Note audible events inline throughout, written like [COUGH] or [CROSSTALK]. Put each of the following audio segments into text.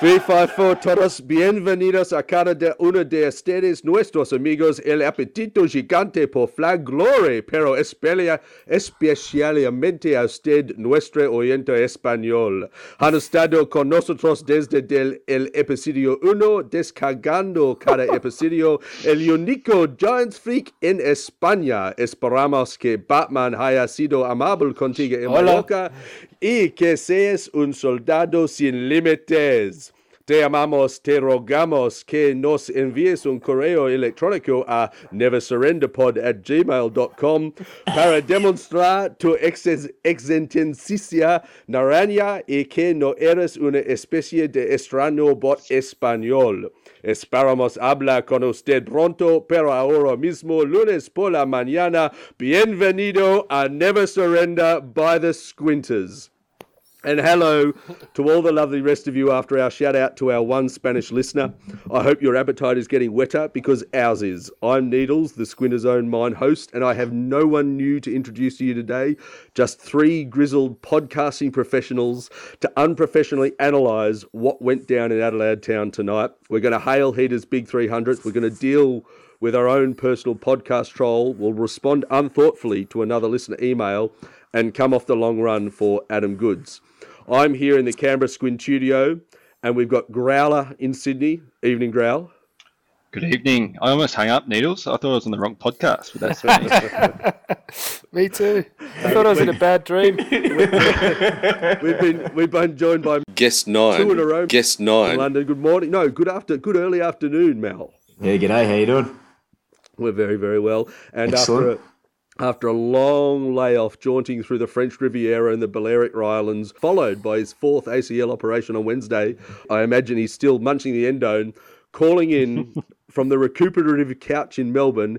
354 todos bienvenidos a cada de uno de ustedes, nuestros amigos, el apetito gigante por flag glory, pero especialmente a usted, nuestro oyente español. Han estado con nosotros desde del, el episodio 1, descargando cada [LAUGHS] episodio, el único Giants Freak en España. Esperamos que Batman haya sido amable contigo en Mallorca y que seas un soldado sin límites. Te amamos, te rogamos que nos envíes un correo electrónico a neversurrenderpod at gmail.com para demostrar tu existencia naranja y que no eres una especie de extraño bot español. Esperamos hablar con usted pronto, pero ahora mismo, lunes por la mañana, bienvenido a Never Surrender by the Squinters. And hello to all the lovely rest of you after our shout out to our one Spanish listener. I hope your appetite is getting wetter because ours is. I'm Needles, the Squinter's Own Mine host, and I have no one new to introduce to you today, just three grizzled podcasting professionals to unprofessionally analyse what went down in Adelaide Town tonight. We're going to hail Heater's Big 300. We're going to deal with our own personal podcast troll. We'll respond unthoughtfully to another listener email and come off the long run for Adam Goodes. I'm here in the Canberra Squint studio, and we've got Growler in Sydney. Evening, Growl. Good evening. I almost hung up, Needles. I thought I was on the wrong podcast with that. [LAUGHS] Me too. I thought I was in a bad dream. [LAUGHS] we've been we've been joined by guest nine. Two in a row. Guest nine. London. Good morning. No, good after. Good early afternoon, Mal. Yeah, g'day. How you doing? We're very very well. And Excellent. after. After a long layoff jaunting through the French Riviera and the Balearic Islands, followed by his fourth ACL operation on Wednesday. I imagine he's still munching the endone, calling in [LAUGHS] from the recuperative couch in Melbourne.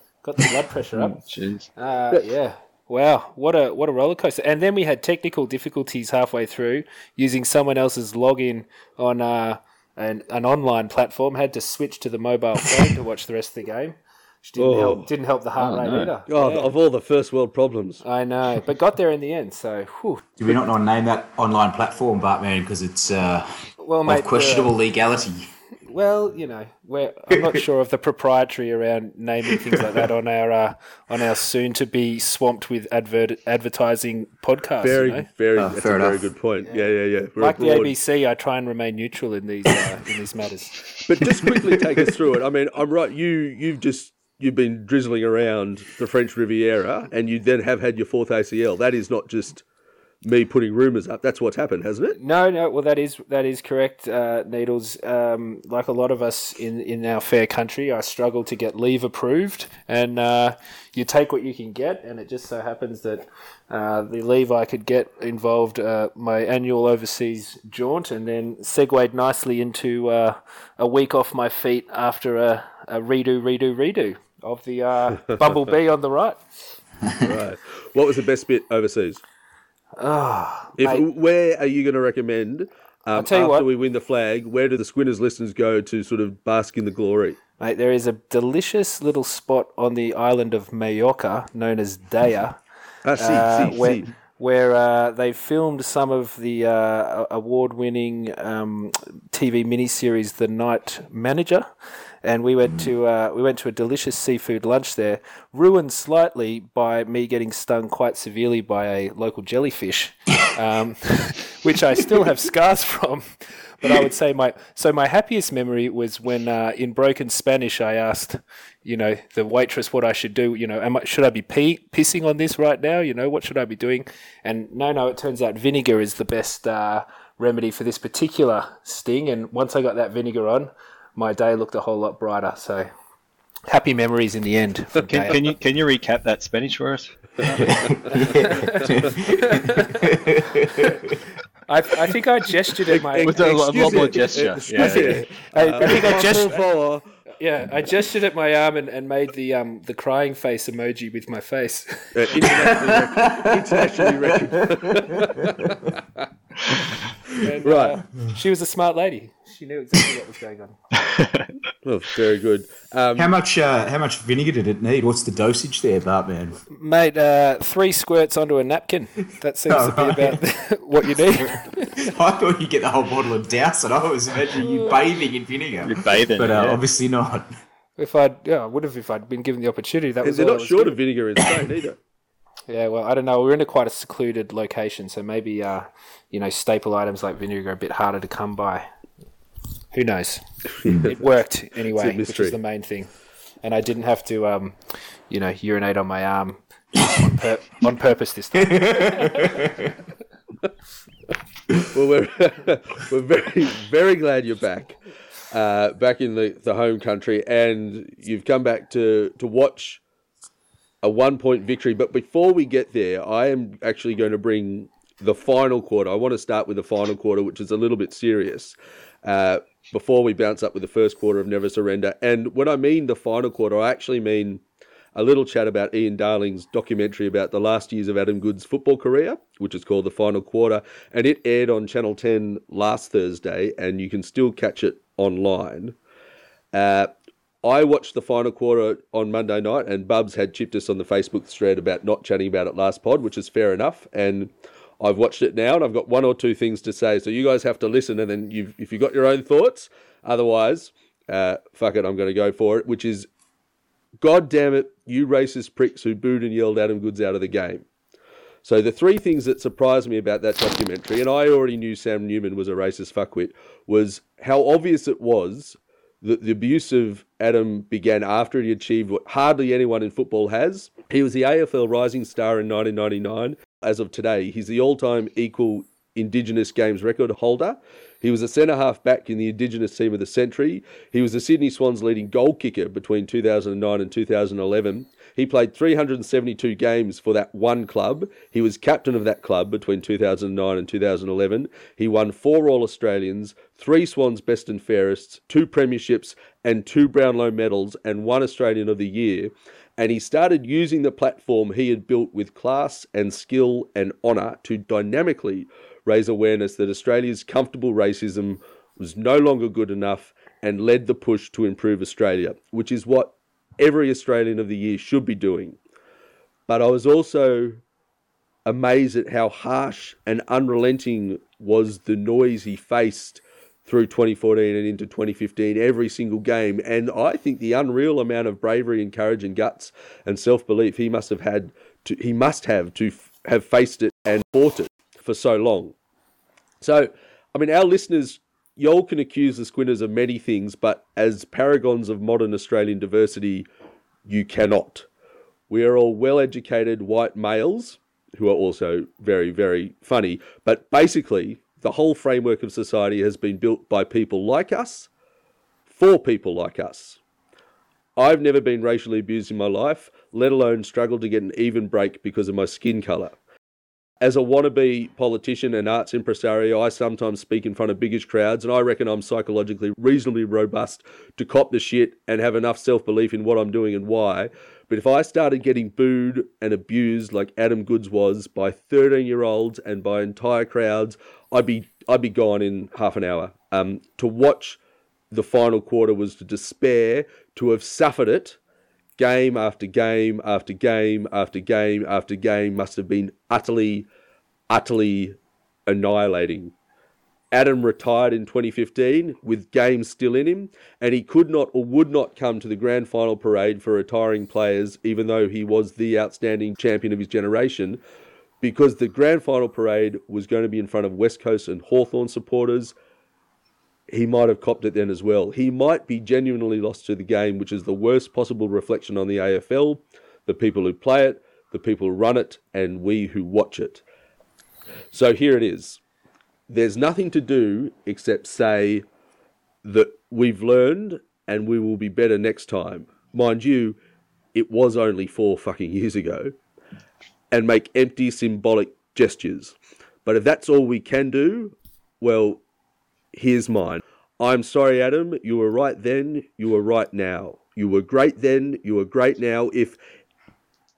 Got the blood pressure up. [LAUGHS] Jeez. Uh, yeah. Wow, what a what a roller coaster! And then we had technical difficulties halfway through using someone else's login on uh, an an online platform. Had to switch to the mobile [LAUGHS] phone to watch the rest of the game, which didn't Oh. help didn't help the heart Oh, rate no. either. Oh, Yeah. of all the first world problems. I know, but got there in the end. So, whew. Did we not want to name that online platform, Batman, because it's uh, well, of mate. questionable uh, legality? Well, you know, we're, I'm not [LAUGHS] sure of the proprietary around naming things like that on our uh, on our soon to be swamped with advert advertising podcast. Very, you know? very, Oh, that's fair a very good point. Yeah, yeah, yeah. We're Like the. ABC, I try and remain neutral in these uh, in these matters. But just [LAUGHS] quickly take us through it. I mean, I'm right. You, you've just you've been drizzling around the French Riviera, and you then have had your fourth ACL. That is not just me putting rumours up. That's what's happened, hasn't it? No, no. Well, that is that is correct, uh, Needles. Um, like a lot of us in in our fair country, I struggle to get leave approved, and uh, you take what you can get. And it just so happens that uh, the leave I could get involved uh, my annual overseas jaunt, and then segued nicely into uh, a week off my feet after a, a redo, redo, redo of the uh, [LAUGHS] bumblebee on the right. right. What was the best bit overseas? Oh, If mate. where are you going to recommend? Um, tell you after what. we win the flag, where do the Squinters listeners go to sort of bask in the glory? Mate, there is a delicious little spot on the island of Mallorca known as Deià, [LAUGHS] Ah, see, uh, see, where, see. where uh, they filmed some of the uh, award-winning um, TV miniseries The Night Manager, and we went to uh, we went to a delicious seafood lunch there, ruined slightly by me getting stung quite severely by a local jellyfish, [LAUGHS] um, [LAUGHS] which I still have scars from. But I would say my so my happiest memory was when uh, in broken Spanish I asked, you know, the waitress what I should do. You know, am I, should I be pee, pissing on this right now? You know, what should I be doing? And no, no, it turns out vinegar is the best uh, remedy for this particular sting. And once I got that vinegar on, my day looked a whole lot brighter. So happy memories in the end. Can, can you can you recap that Spanish for us? [LAUGHS] I, I think I gestured at my. With a lot Excuse more gesture. excuse Yeah. me. I, I think I gestured. Yeah, I gestured at my arm and, and made the um the crying face emoji with my face. Uh, internationally, rec- internationally recognized. And, Right. uh, she was a smart lady. She knew exactly what was going on. [LAUGHS] Oh, very good. Um, How much uh, how much vinegar did it need? What's the dosage there, Bartman? Mate, uh, three squirts onto a napkin. That seems to be about [LAUGHS] what you need. [LAUGHS] I thought you get the whole bottle and douse it. I was imagining you bathing in vinegar, You're bathing. but uh, yeah. obviously not. If I'd, yeah, I would have if I'd been given the opportunity. That was they're not was short given. of vinegar in [COUGHS] Spain either. Yeah, well, I don't know. We're in a quite a secluded location, so maybe uh, you know, staple items like vinegar are a bit harder to come by. Who knows? [LAUGHS] it worked anyway, which is the main thing. And I didn't have to, um, you know, urinate on my arm on, pur- [LAUGHS] on purpose this time. [LAUGHS] Well, we're we're very very glad you're back, uh, back in the, the home country, and you've come back to to watch a one point victory. But before we get there, I am actually going to bring the final quarter. I want to start with the final quarter, which is a little bit serious. Uh, before we bounce up with the first quarter of Never Surrender, and when I mean the final quarter, I actually mean a little chat about Ian Darling's documentary about the last years of Adam Goodes' football career, which is called The Final Quarter, and it aired on Channel 10 last Thursday, and you can still catch it online. Uh, I watched the final quarter on Monday night, and Bubs had chipped us on the Facebook thread about not chatting about it last pod, which is fair enough. And I've watched it now, and I've got one or two things to say. So you guys have to listen, and then you've, if you've got your own thoughts, otherwise, uh, fuck it, I'm going to go for it, which is God damn it, you racist pricks who booed and yelled Adam Goodes out of the game. So the three things that surprised me about that documentary, and I already knew Sam Newman was a racist fuckwit, was how obvious it was that the abuse of Adam began after he achieved what hardly anyone in football has. He was the AFL Rising Star in 1999. As of today, he's the all-time equal Indigenous Games record holder. He was a centre half back in the Indigenous team of the century. He was the Sydney Swans leading goal kicker between 2009 and 2011. He played 372 games for that one club. He was captain of that club between 2009 and 2011. He won four All Australians, three Swans Best and Fairest, two Premierships, and two Brownlow medals, and one Australian of the Year. And he started using the platform he had built with class and skill and honour to dynamically raise awareness that Australia's comfortable racism was no longer good enough and led the push to improve Australia, which is what every Australian of the year should be doing. But I was also amazed at how harsh and unrelenting was the noise he faced through 2014 and into 2015 every single game and I think the unreal amount of bravery and courage and guts and self-belief he must have had to he must have to f- have faced it and fought it for so long. So, I mean, our listeners, y'all can accuse the Squinters of many things, but as paragons of modern Australian diversity, you cannot. We are all well educated white males who are also very, very funny, but basically, the whole framework of society has been built by people like us for people like us. I've never been racially abused in my life, let alone struggled to get an even break because of my skin colour. As a wannabe politician and arts impresario, I sometimes speak in front of biggish crowds, and I reckon I'm psychologically reasonably robust to cop the shit and have enough self belief in what I'm doing and why. But if I started getting booed and abused like Adam Goodes was by 13 year olds and by entire crowds, I'd be I'd be gone in half an hour. Um, to watch the final quarter was to despair, to have suffered it game after game after game after game after game must have been utterly, utterly annihilating. Adam retired in 2015 with games still in him, and he could not or would not come to the grand final parade for retiring players, even though he was the outstanding champion of his generation, because the grand final parade was going to be in front of West Coast and Hawthorn supporters he might have copped it then as well. He might be genuinely lost to the game, which is the worst possible reflection on the AFL, the people who play it, the people who run it, and we who watch it. So here it is. There's nothing to do except say that we've learned and we will be better next time. Mind you, it was only four fucking years ago. And make empty symbolic gestures. But if that's all we can do, well, here's mine. I'm sorry, Adam. You were right then. You were right now. You were great then. You were great now. If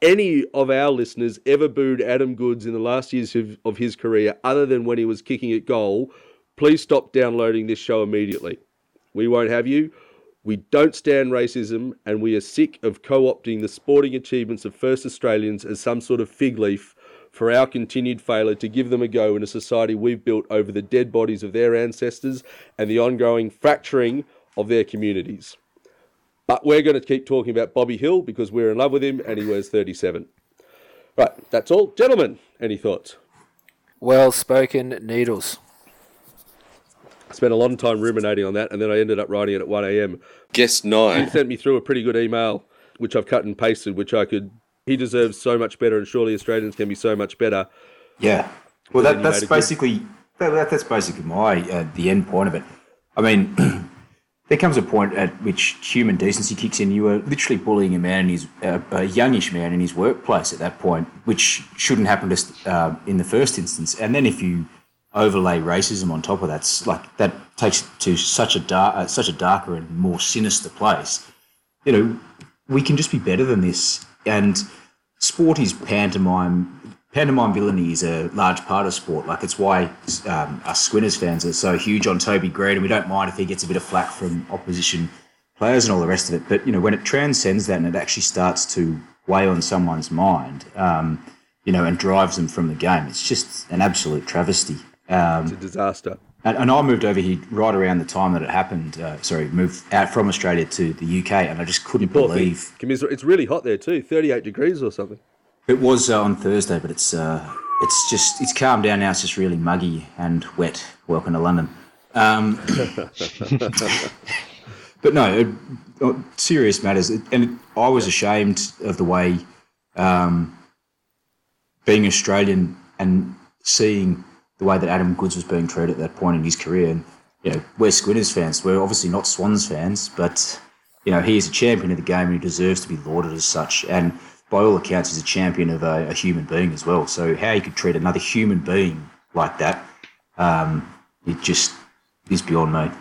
any of our listeners ever booed Adam Goodes in the last years of, of his career, other than when he was kicking at goal, please stop downloading this show immediately. We won't have you. We don't stand racism, and we are sick of co opting the sporting achievements of first Australians as some sort of fig leaf for our continued failure to give them a go in a society we've built over the dead bodies of their ancestors and the ongoing fracturing of their communities. But we're going to keep talking about Bobby Hill because we're in love with him and he wears 37. Right, that's all. Gentlemen, any thoughts? Well spoken, Needles. I spent a lot of time ruminating on that and then I ended up writing it at 1am. Guest He nine. sent me through a pretty good email, which I've cut and pasted, which I could. He deserves so much better, and surely Australians can be so much better. Yeah. Well, that, that's made a good- basically that, that- that's basically my uh, the end point of it. I mean, [CLEARS THROAT] there comes a point at which human decency kicks in. You are literally bullying a man in his uh, a youngish man in his workplace at that point, which shouldn't happen to uh, in the first instance. And then if you overlay racism on top of that, like that takes it to such a dark, uh, such a darker and more sinister place. You know, we can just be better than this. And sport is pantomime. Pantomime villainy is a large part of sport. Like it's why um, us Squinters fans are so huge on Toby Greene, and we don't mind if he gets a bit of flack from opposition players and all the rest of it. But you know, when it transcends that and it actually starts to weigh on someone's mind, um, you know, and drives them from the game, it's just an absolute travesty. Um, It's a disaster. And, and I moved over here right around the time that it happened. Uh, sorry, moved out from Australia to the UK, and I just couldn't Poor thing. believe It's really hot there too, 38 degrees or something. it was uh, on Thursday, but it's uh, it's just it's calmed down now. It's just really muggy and wet. Welcome to London. Um, [LAUGHS] but no, it, uh, serious matters, It- and it, I was ashamed of the way um, being Australian and seeing the way that Adam Goodes was being treated at that point in his career. And you know, we're Squinters fans. We're obviously not Swans fans, but you know, he is a champion of the game and he deserves to be lauded as such. And by all accounts, he's a champion of a, a human being as well. So how you could treat another human being like that, um, it just is beyond me.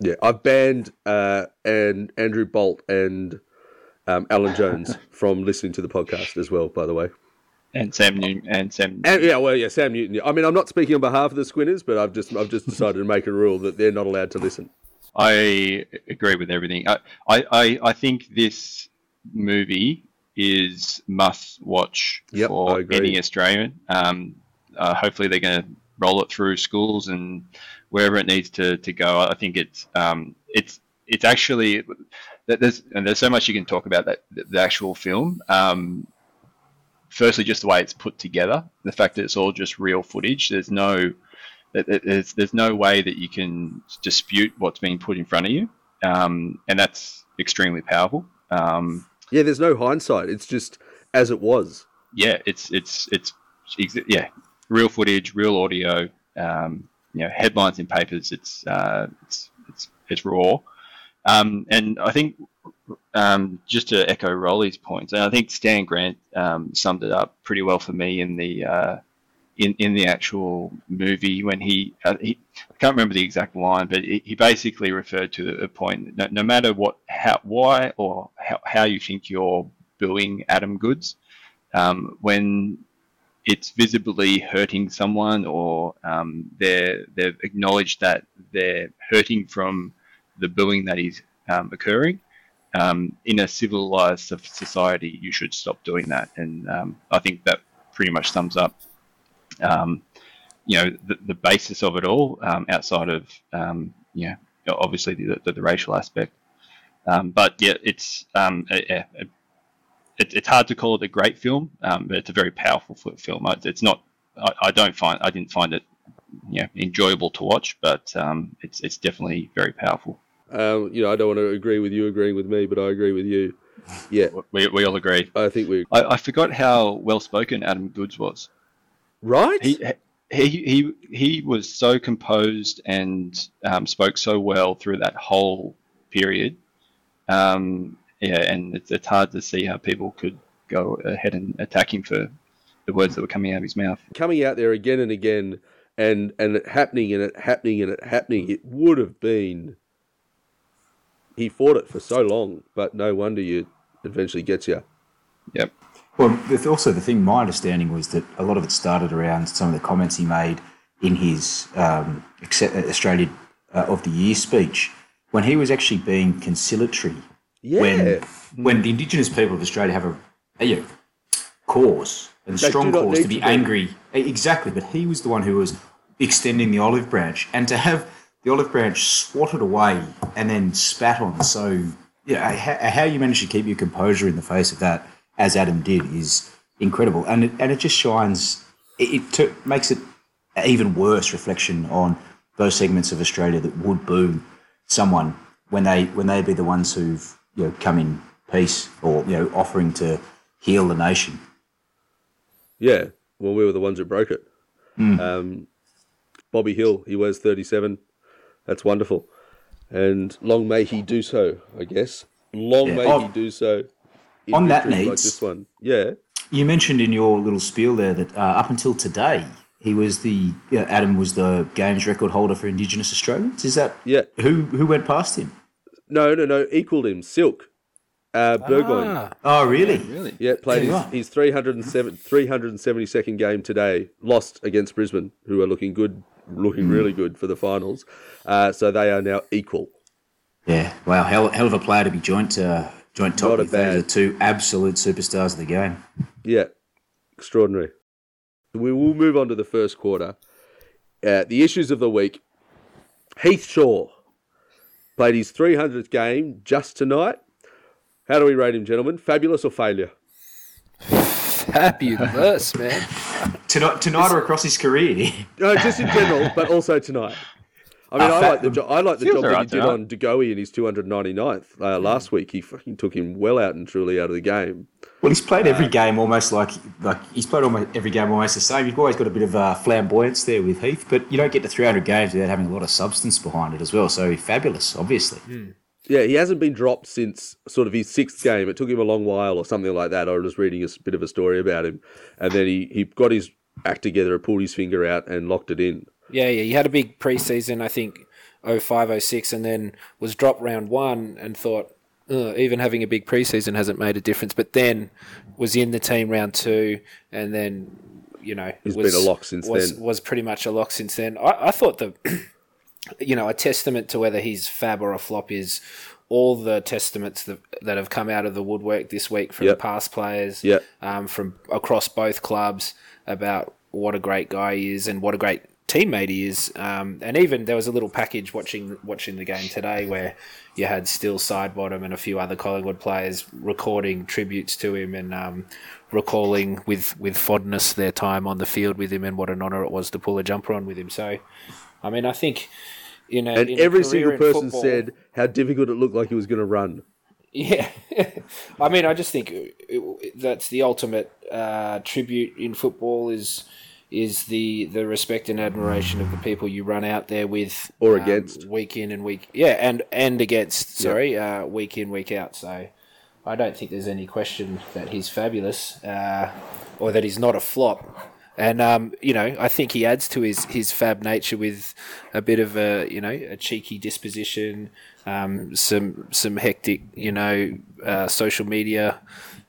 Yeah, I've banned uh, and Andrew Bolt and um, Alan Jones [LAUGHS] from listening to the podcast as well. By the way, And Sam Newman and Sam. and yeah, well, yeah, Sam Newman. I mean, I'm not speaking on behalf of the Squinters, but I've just I've just decided to make a rule that they're not allowed to listen. I agree with everything. I, I, I, I think this movie is must watch Yep, for any Australian. Um, uh, hopefully they're going to roll it through schools and wherever it needs to, to go. I think it's um, it's it's actually there's and there's so much you can talk about that the actual film. Um, firstly, just the way it's put together, the fact that it's all just real footage. There's no there's there's no way that you can dispute what's being put in front of you, um, and that's extremely powerful. Um, Yeah, there's no hindsight. It's just as it was. yeah, it's it's it's ex- yeah, real footage, real audio. Um, you know, headlines in papers. It's uh, it's it's it's raw, um, and I think um, just to echo Rolly's points, and I think Stan Grant um, summed it up pretty well for me in the uh, in in the actual movie when he, uh, he I can't remember the exact line, but he, he basically referred to a point. No, no matter what, how, why, or how, how you think you're booing Adam Goodes, um, when it's visibly hurting someone or um, they're, they've acknowledged that they're hurting from the booing that is um, occurring. Um, in a civilized society, you should stop doing that. And um, I think that pretty much sums up, um, you know, the, the basis of it all um, outside of, um, know, obviously the, the, the racial aspect. Um, but yeah, it's a, a, a it, it's hard to call it a great film, but it's a very powerful film. It's not. I, I don't find. I didn't find it, you know, enjoyable to watch, but it's it's definitely very powerful. Um, you know, I don't want to agree with you agreeing with me, but I agree with you. Yeah, [LAUGHS] We, we all agree. I think we I, I forgot how well spoken Adam Goodes was. right. He he he he was so composed and um, spoke so well through that whole period. Um, yeah, and it's, it's hard to see how people could go ahead and attack him for the words that were coming out of his mouth. Coming out there again and again, and and it happening and it happening and it happening. It would have been. He fought it for so long, but no wonder you eventually gets you. Yep. Well, the- also the thing, my understanding was that a lot of it started around some of the comments he made in his um, Australia uh, of the Year speech when he was actually being conciliatory. Yeah. When, when the Indigenous people of Australia have a, a you know, cause and They strong cause to be to be. angry. Exactly, but he was the one who was extending the olive branch, and to have the olive branch swatted away and then spat on. So, yeah, how, how you manage to keep your composure in the face of that, as Adam did, is incredible, and it, and it just shines. It, it t- makes it even worse reflection on those segments of Australia that would boo someone when they when they be the ones who've you know come in peace or you know offering to heal the nation. Yeah, well, we were the ones who broke it. Um, Bobby Hill, he wears 37. That's wonderful. And long may he do so, I guess. Long Yeah. may Oh, he do so. on that victories like needs- this one. Yeah. You mentioned in your little spiel there that uh, up until today, he was the yeah, Adam was the games record holder for Indigenous Australians. Is that Yeah. who who went past him? No, no, no. Equaled him. Silk. Uh, Burgoyne. Ah, Oh, really? Really? Yeah, played his, right. his 307, 372nd game today. Lost against Brisbane, who are looking good, looking Hmm. really good for the finals. Uh, so they are now equal. Yeah. Wow. Hell, hell of a player to be joint uh, joint top Not a with. Those bad- are two absolute superstars of the game. Yeah, extraordinary. We will move on to the first quarter. Uh, the issues of the week. Heath Shaw played his 300th game just tonight. How do we rate him, gentlemen? Fabulous or failure? fabulous, [LAUGHS] man. Tonight, tonight or across his career. [LAUGHS] No, just in general, but also tonight. I mean, Uh, I fa- like the jo- I like the Feels job that he alright did tonight. on De Goey in his 299th uh, last week. He fucking took him well out and truly out of the game. Well, he's played every game almost like like he's played almost every game almost the same. You've always got a bit of uh, flamboyance there with Heath, but you don't get to 300 games without having a lot of substance behind it as well. So fabulous, obviously. Yeah, he hasn't been dropped since sort of his sixth game. It took him a long while or something like that. I was reading a bit of a story about him. And then he, he got his act together, pulled his finger out, and locked it in. Yeah, yeah. He had a big preseason, I think, 05, 06, and then was dropped round one and thought, "Ugh, even having a big preseason hasn't made a difference. But then was in the team round two, and then, you know, He's was, been a lock since was, then. Was pretty much a lock since then. I, I thought the, you know, a testament to whether he's fab or a flop is all the testaments that, that have come out of the woodwork this week from Yep. the past players, Yep. um, from across both clubs about what a great guy he is and what a great teammate he is. Um, and even there was a little package watching watching the game today where you had Steele Sidebottom and a few other Collingwood players recording tributes to him and um, recalling with, with fondness their time on the field with him and what an honour it was to pull a jumper on with him. So, I mean, I think. In a, And every single person football- said how difficult it looked like he was going to run. yeah, [LAUGHS] I mean, I just think it- that's the ultimate uh, tribute in football is is the the respect and admiration of the people you run out there with Or um, against. week in and week yeah and and against sorry uh, week in week out. So I don't think there's any question that he's fabulous uh, or that he's not a flop. And um, you know, I think he adds to his, his fab nature with a bit of a you know a cheeky disposition, um, some some hectic you know uh, social media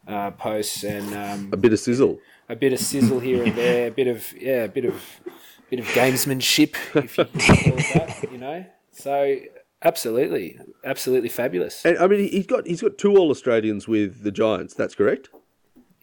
uh, posts, and um, A bit of sizzle. a bit of sizzle here and there, a bit of yeah, a bit of bit of gamesmanship, if you call that, you know. So absolutely, absolutely fabulous. And I mean, he's got he's got two All Australians with the Giants. That's correct.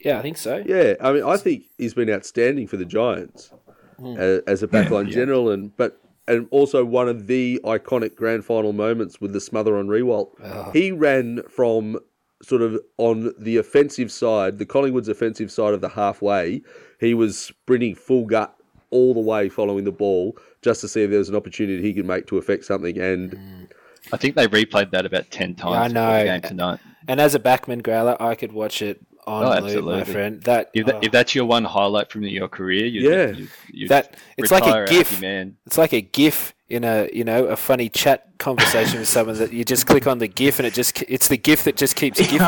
Yeah, I think so. Yeah, I mean, I think he's been outstanding for the Giants Hmm. as, as a backline general, and but and also one of the iconic grand final moments with the smother on Riewoldt. Oh. He ran from sort of on the offensive side, the Collingwood's offensive side of the halfway. He was sprinting full gut all the way, following the ball, just to see if there was an opportunity he could make to affect something. And I think they replayed that about ten times. I before the know. game tonight. And as a backman growler, I could watch it on Oh, loop, my absolutely. friend. That If, that, oh, if that's your one highlight from your career, you Yeah. you, you That- it's like a gif. man. it's like a GIF in a you know a funny chat conversation with someone that you just click on the GIF and it just it's the GIF that just keeps gifting. [LAUGHS]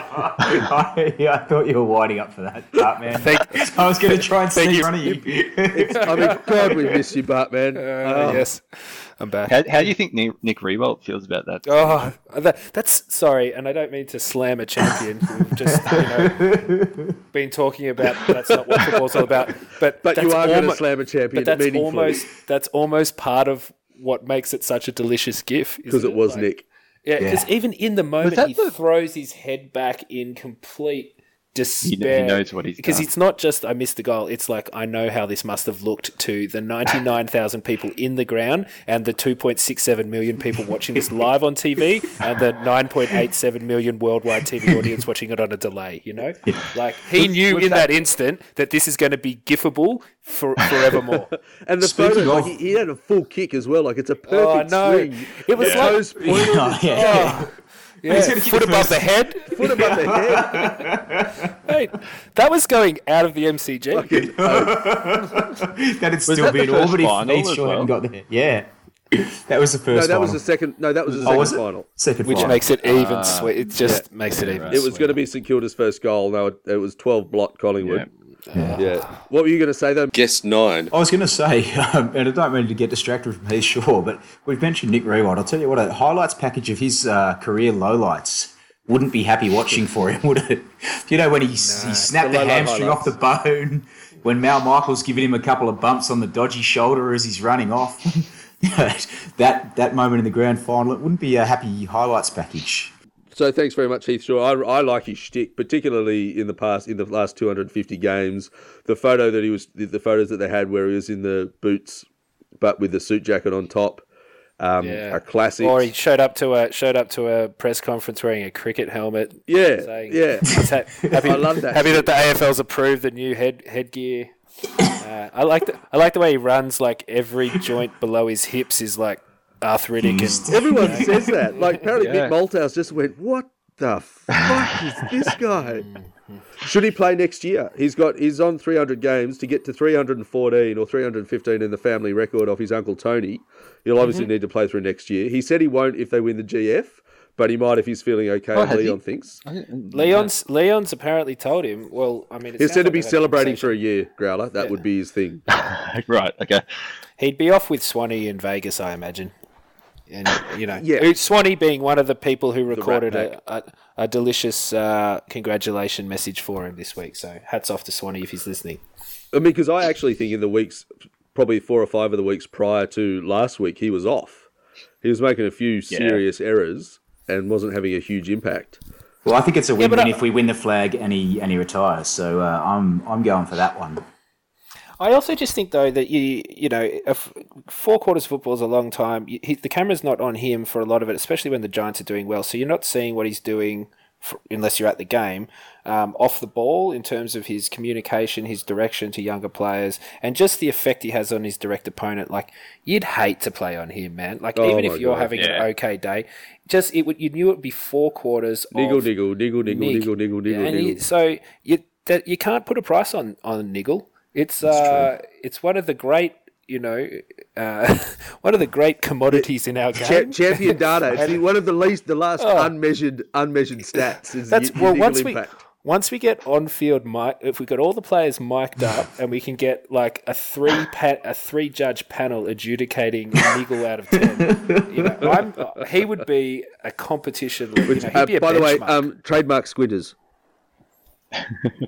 I, [LAUGHS] yeah, I thought you were winding up for that, Batman. [LAUGHS] Thank- I was going to try and Thank sneak you. in front of you. I mean, God, we miss you, Batman. Uh, yes, I'm back. How, how do you think Nick, Nick Riewoldt feels about that? Oh, that, that's sorry, and I don't mean to slam a champion. We've just you know [LAUGHS] been talking about that's not what football's all about. But But you are going to slam a champion But that's meaningfully almost that's almost part of what makes it such a delicious gif. because isn't it was Like- Nick. Yeah, because even in the moment that he the- throws his head back in complete despair. knows what he's because done. it's not just I missed the goal. It's like I know how this must have looked to the ninety nine thousand people in the ground and the two point six seven million people watching this [LAUGHS] live on TV and the nine point eight seven million worldwide TV [LAUGHS] audience watching it on a delay. You know, like he knew in that, instant that this is going to be gifable for forevermore. [LAUGHS] And the Speaking photo, like, he, he had a full kick as well. Like it's a oh perfect no, swing. it was like Toes pointed, Oh, yeah. Yeah, He's gonna foot above the head. [LAUGHS] foot above the head. Mate, that was going out of the MCG. Fucking [LAUGHS] That'd still that be the in first Albany if final Heath as Shaw well? hadn't got there. Yeah. That was the first. no, first that was the second. No, that was the Oh, second was it? final. Second which final. makes it even ah, sweet. It just makes it even. It was going to be St Kilda's first goal. No, it, it was twelve blot Collingwood. Yeah. What were you going to say though? Guess nine. I was going to say, [LAUGHS] um, and I don't mean to get distracted from Heath [LAUGHS] Shaw, but we've mentioned Nick Riewoldt. I'll tell you what, a highlights package of his uh, career lowlights wouldn't be happy watching for him, [LAUGHS] would it? You know, when he, he snapped The the, lowlight hamstring off the bone, when Mal Michael's giving him a couple of bumps on the dodgy shoulder as he's running off. that that moment in the grand final, it wouldn't be a happy highlights package. So thanks very much, Heath Shaw. I, I like his shtick, particularly in the past, in the last 250 games. The photo that he was, the, the photos that they had where he was in the boots, but with the suit jacket on top, um, Yeah. are classic. Or he showed up to a showed up to a press conference wearing a cricket helmet. yeah, saying, yeah. [LAUGHS] Ha- happy, I love that Happy that the AFL's approved the new head headgear. Uh, I like the I like the way he runs. Like every joint below his hips is like arthritic mm. and Everyone [LAUGHS] says that. Like apparently Yeah. Mick Malthouse just went, "What the fuck is this [LAUGHS] guy?" Mm-hmm. Should he play next year? He's got he's on 300 games to get to 314 or 315 in the family record of his uncle Tony. He'll mm-hmm. obviously need to play through next year. He said he won't if they win the GF, but he might if he's feeling okay. Oh, has he? Leon thinks Leon's Leon's apparently told him. Well, I mean, it he said to be they've had a celebrating for a year. Growler, that would be his thing. [LAUGHS] right. Okay. He'd be off with Swanee in Vegas, I imagine. And you know, Yeah. Swanee being one of the people who recorded a, a, a delicious uh, congratulation message for him this week. So hats off to Swanee if he's listening. I mean, because I actually think in the weeks, probably four or five of the weeks prior to last week, he was off. He was making a few serious errors and wasn't having a huge impact. Well, I think it's a but win-win I- if we win the flag and he and he retires. So uh, I'm I'm going for that one. I also just think though that you you know if four quarters football is a long time. You, he, the camera's not on him for a lot of it, especially when the Giants are doing well. So you're not seeing what he's doing for, unless you're at the game um, off the ball in terms of his communication, his direction to younger players, and just the effect he has on his direct opponent. Like you'd hate to play on him, man. Like Oh even if you're God, having an okay day, just it would you knew it would be four quarters. Niggle, of niggle, niggle, niggle, Nick. niggle, niggle, niggle, and niggle. he- so you that you can't put a price on on niggle. It's uh, it's one of the great you know uh, [LAUGHS] one of the great commodities in our game. champion [LAUGHS] data. It's one of the least, the last Oh. unmeasured, unmeasured stats. Is That's well once we once we get on field mic if we got all the players mic'd up [LAUGHS] and we can get like a three pa- a three judge panel adjudicating a niggle out of ten. You know, I'm, he would be a competition. You know, Uh, by the way, um, trademark squinters.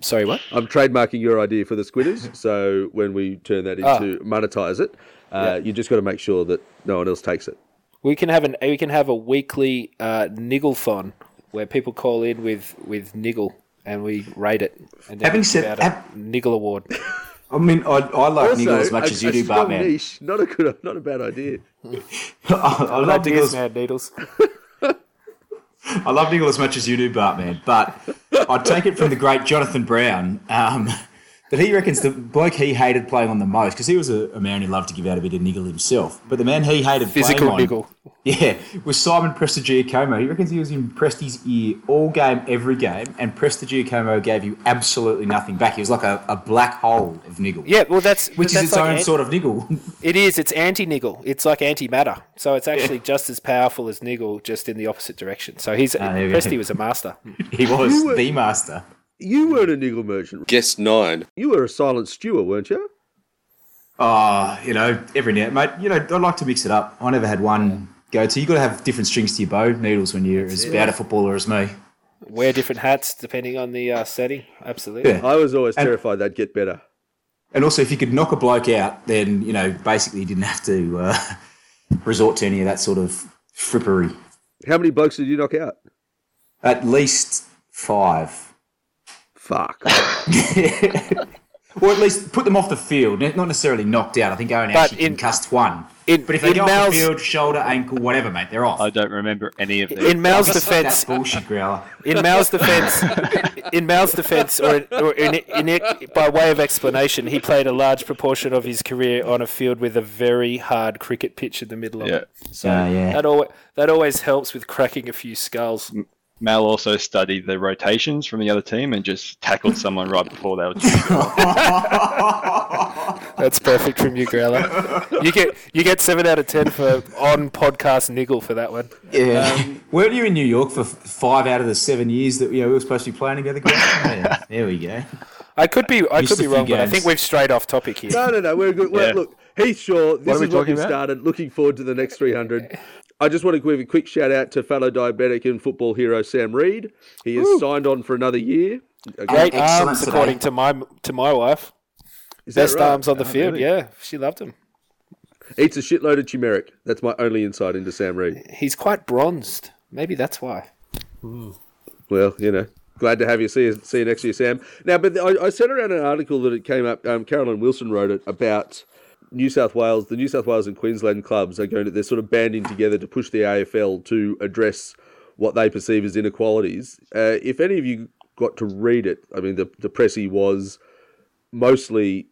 Sorry, what? I'm trademarking your idea for the squitters. So when we turn that Ah. into monetize it, uh, you just got to make sure that no one else takes it. We can have an we can have a weekly uh, nigglethon where people call in with with niggle and we rate it. And Having said- out a have- niggle award. I mean, I, I like Niggle as much a, as you a do, strong Batman. niche, not a good, not a bad idea. [LAUGHS] I, I love Niggle as man needles. [LAUGHS] I love Niggle as much as you do, Bartman, but I'd take it from the great Jonathan Brown. Um, But he reckons the bloke he hated playing on the most, because he was a, a, man who loved to give out a bit of niggle himself. But the man he hated physical playing niggle, on, yeah, was Simon Prestigiacomo. He reckons he was in Presti's ear all game, every game, and Prestigiacomo gave you absolutely nothing back. He was like a, a black hole of niggle. Yeah, well, that's which that's is its like own sort of niggle. [LAUGHS] It is. It's anti-niggle. It's like anti-matter. So it's actually yeah. just as powerful as niggle, just in the opposite direction. So he's uh, Presti was a master. [LAUGHS] he was the master. You weren't a niggle merchant. Guess nine. You were a silent steward, weren't you? Ah, uh, you know, every now, mate. You know, I like to mix it up. I never had one go to. You got to have different strings to your bow, needles, when you're as bad a footballer as me. Wear different hats depending on the uh, setting. Absolutely. Yeah. I was always and, terrified they'd get better. And also, if you could knock a bloke out, then you know, basically, you didn't have to uh, [LAUGHS] resort to any of that sort of frippery. How many blokes did you knock out? At least five. Fuck. [LAUGHS] or at least put them off the field, not necessarily knocked out. I think Owen actually in, concussed one. In, but if they go Mal's, off the field, shoulder, ankle, whatever, mate, they're off. I don't remember any of them. In Mal's defence, bullshit growler. In Mal's defence, in Mal's defence, or, or in, in, in, by way of explanation, he played a large proportion of his career on a field with a very hard cricket pitch in the middle of yeah. it. So uh, yeah. that always that always helps with cracking a few skulls. Mal also studied the rotations from the other team and just tackled someone right before they were. [LAUGHS] That's perfect from you, Growler. You get you get seven out of ten for on podcast niggle for that one. Yeah. Um, [LAUGHS] Weren't you in New York for five out of the seven years that you know, we were supposed to be playing together? [LAUGHS] yeah, there we go. I could be I could be wrong, games. but I think we've strayed off topic here. No, no, no. We're good. Well, yeah. Look, Heath Shaw, this what is what we started. Looking forward to the next 300. I just want to give a quick shout out to fellow diabetic and football hero Sam Reid. He has signed on for another year. Great arms, according to my to my wife. Is Best right? arms on the oh, field. Really? Yeah, she loved him. Eats a shitload of turmeric. That's my only insight into Sam Reid. He's quite bronzed. Maybe that's why. Mm. Well, you know, glad to have you. See you, see you next year, Sam. Now, but I, I sent around an article that it came up. Um, Caroline Wilson wrote it about New South Wales, the New South Wales and Queensland clubs are going to they're sort of banding together to push the AFL to address what they perceive as inequalities. Uh, if any of you got to read it, I mean, the the pressy was mostly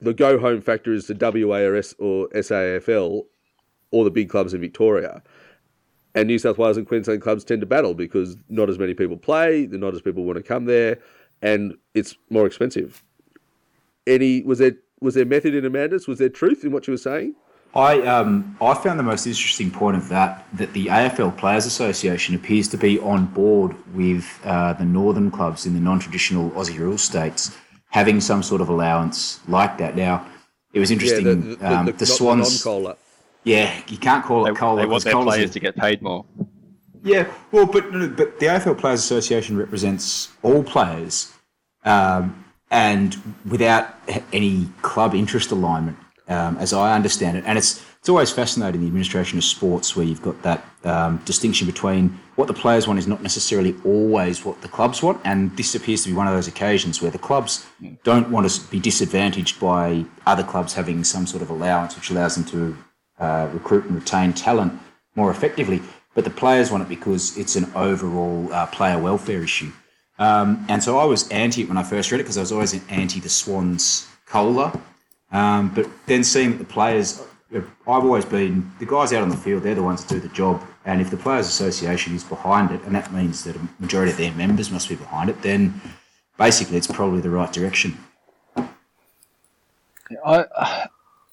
the go home factor is the WARS or SAFL or the big clubs in Victoria. And New South Wales and Queensland clubs tend to battle because not as many people play, not as people want to come there, and it's more expensive. Any was there was there method in Amanda's? Was there truth in what you were saying? I um, I found the most interesting point of that that the AFL Players Association appears to be on board with uh, the northern clubs in the non-traditional Aussie rural states having some sort of allowance like that. Now, it was interesting. Yeah, the, the, um, the, the Swans. The yeah, you can't call it they, COLA. They want their players to get paid more. Yeah, well, but but the AFL Players Association represents all players, um, and without any club interest alignment, um, as I understand it. And it's it's always fascinating the administration of sports where you've got that um, distinction between what the players want is not necessarily always what the clubs want, and this appears to be one of those occasions where the clubs don't want to be disadvantaged by other clubs having some sort of allowance which allows them to uh, recruit and retain talent more effectively, but the players want it because it's an overall uh, player welfare issue. Um, and so I was anti it when I first read it because I was always anti the Swans COLA. Um, but then seeing that the players, I've always been the guys out on the field. They're the ones that do the job. And if the players' association is behind it, and that means that a majority of their members must be behind it, then basically it's probably the right direction. I,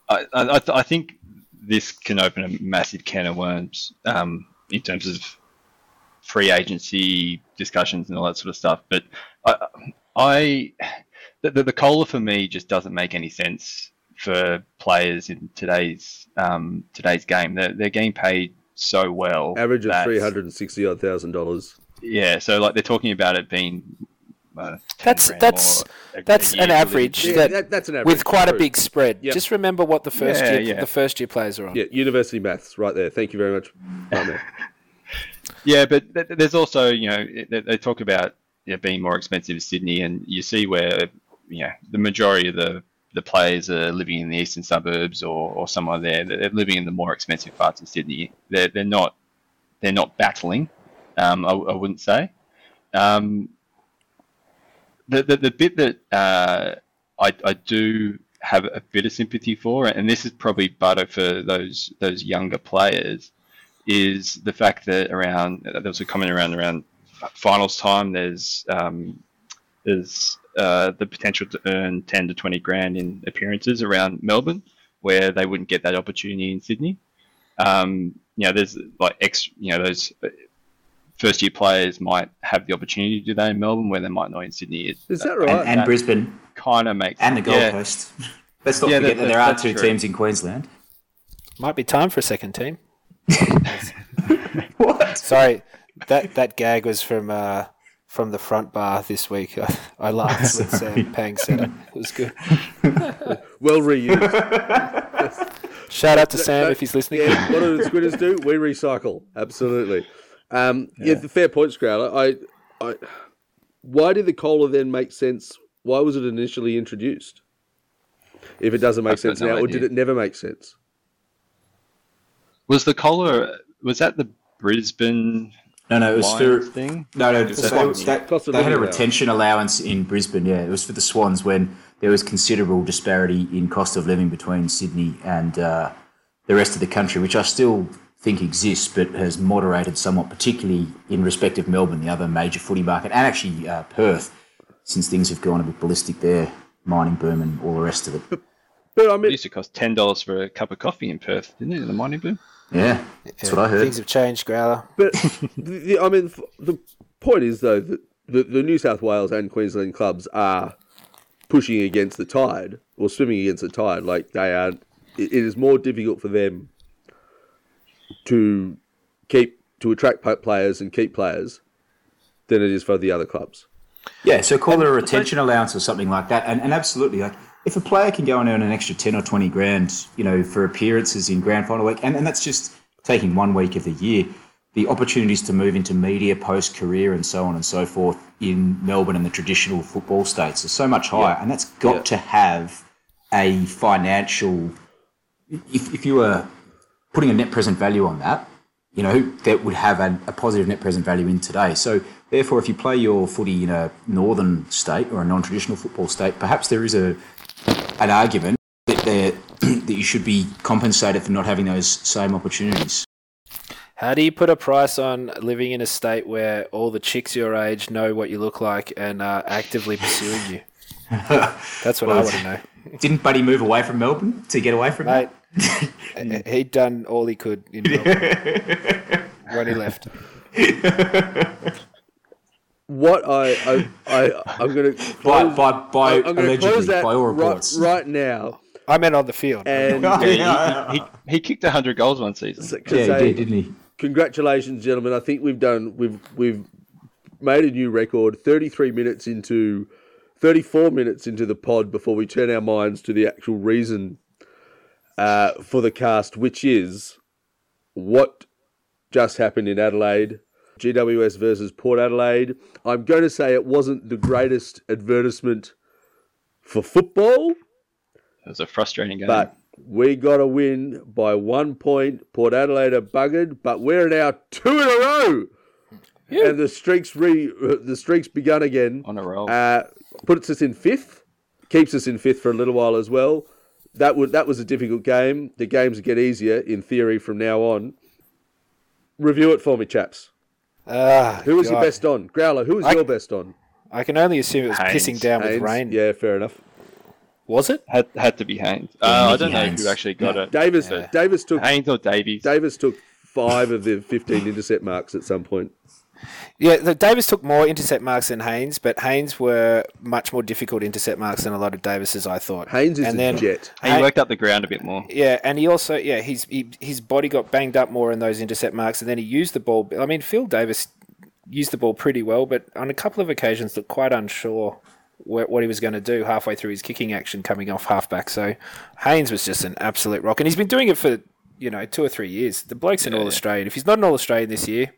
I, I, I think this can open a massive can of worms um, in terms of free agency discussions and all that sort of stuff. But I, I the, the, the COLA for me just doesn't make any sense for players in today's um, today's game. They're, they're getting paid so well. Average of three hundred and sixty odd thousand dollars. Yeah, so like they're talking about it being. Uh, that's that's a, that's a an average. Yeah, that, that's an average with quite a big spread. Yep. Just remember what the first yeah, year yeah. the first year players are on. Yeah, university maths right there. Thank you very much. [LAUGHS] Yeah, but there's also you know they talk about being more expensive in Sydney, and you see where you know the majority of the the players are living in the eastern suburbs or, or somewhere there. They're living in the more expensive parts of Sydney. They're they're not they're not battling. Um, I, I wouldn't say. Um, the, the the bit that uh, I, I do have a bit of sympathy for, and this is probably better for those those younger players, is the fact that around there was a comment around around finals time. There's um, there's uh, the potential to earn ten to twenty grand in appearances around Melbourne, where they wouldn't get that opportunity in Sydney. Um, you know, there's like ex, you know, those first year players might have the opportunity to do that in Melbourne, where they might not in Sydney. Is that And, right? and That- Brisbane Kind of makes and the Gold yeah. Coast. [LAUGHS] Let's not Yeah, forget that- that, there are two true. teams in Queensland. Might be time for a second team. [LAUGHS] What? Sorry, that that gag was from uh, from the front bar this week. [LAUGHS] I, I laughed when [LAUGHS] Sam Pang said it. It was good. well reused. Shout out to Sam that- if he's listening. Yeah, what do the Squinters do? We recycle. Absolutely. Um, yeah. the fair point, Scrowler. I, I, why did the COLA then make sense? Why was it initially introduced? If it doesn't make I've sense no now, or did it never make sense? Was the COLA was that the Brisbane No, no, it was Lions for thing? no, no. Is so that they, what- they- they had a living allowance. retention allowance in Brisbane. Yeah, it was for the Swans when there was considerable disparity in cost of living between Sydney and uh, the rest of the country, which I still think exists, but has moderated somewhat, particularly in respect of Melbourne, the other major footy market, and actually uh, Perth, since things have gone a bit ballistic there, mining boom and all the rest of it. But I It mean, used to cost ten dollars for a cup of coffee in Perth, didn't it? In the mining boom. Yeah, that's what I heard. Things have changed, Growler. but [LAUGHS] the, the, I mean, the point is though that the, the New South Wales and Queensland clubs are pushing against the tide or swimming against the tide. Like they are, it, it is more difficult for them to keep to attract players and keep players than it is for the other clubs. Yeah, so call it a retention allowance or something like that. And, and absolutely, like if a player can go and earn an extra 10 or 20 grand, you know, for appearances in grand final week, and, and that's just taking one week of the year, the opportunities to move into media post career and so on and so forth in Melbourne and the traditional football states are so much higher. And that's got Yeah. to have a financial, if, if you were putting a net present value on that, you know, that would have a, a positive net present value in today. So, therefore, if you play your footy in a northern state or a non-traditional football state, perhaps there is a an argument that there [CLEARS THROAT] that you should be compensated for not having those same opportunities. How do you put a price on living in a state where all the chicks your age know what you look like and are actively pursuing you? [LAUGHS] That's what I want to know. Didn't Buddy move away from Melbourne to get away from Mate, that? he- [LAUGHS] he'd done all he could in [LAUGHS] Melbourne when he left. What I I, I I'm going [LAUGHS] to By, by, by I'm going to allegedly, close that by all right, reports. right now. I meant on the field. And [LAUGHS] Yeah, he, [LAUGHS] he, he kicked hundred goals one season. Yeah, say, he did, didn't he? congratulations, gentlemen. I think we've done we've we've made a new record. Thirty three minutes into, thirty four minutes into the pod before we turn our minds to the actual reason uh, for the cast, which is what just happened in Adelaide. GWS versus Port Adelaide. I'm going to say it wasn't the greatest advertisement for football. It was a frustrating game. But we got a win by one point. Port Adelaide are buggered, but we're now two in a row, Yeah. and the streaks re the streaks begun again. on a roll. Uh, puts us in fifth, keeps us in fifth for a little while as well. That would that was a difficult game. The games get easier in theory from now on. Review it for me, chaps. Ah, Who was your best on? Growler, who was I- your best on? I can only assume it was Haynes. pissing down with rain. Yeah, fair enough. Was it? had had to be Haynes. Uh, I don't know Haynes. who actually got it. Davis Yeah. Davis took Haynes or Davies. Davis took five of the fifteen intercept marks at some point. Yeah, the Davis took more intercept marks than Haynes, but Haynes were much more difficult intercept marks than a lot of Davis's. I thought. Haynes is and a then, jet. He worked up the ground a bit more. Yeah, and he also yeah his he, his body got banged up more in those intercept marks, and then he used the ball. I mean, Phil Davis used the ball pretty well, but on a couple of occasions looked quite unsure what he was going to do halfway through his kicking action coming off halfback. So Haynes was just an absolute rock, and he's been doing it for you know two or three years. The bloke's an All Australian. If he's not an All Australian this year,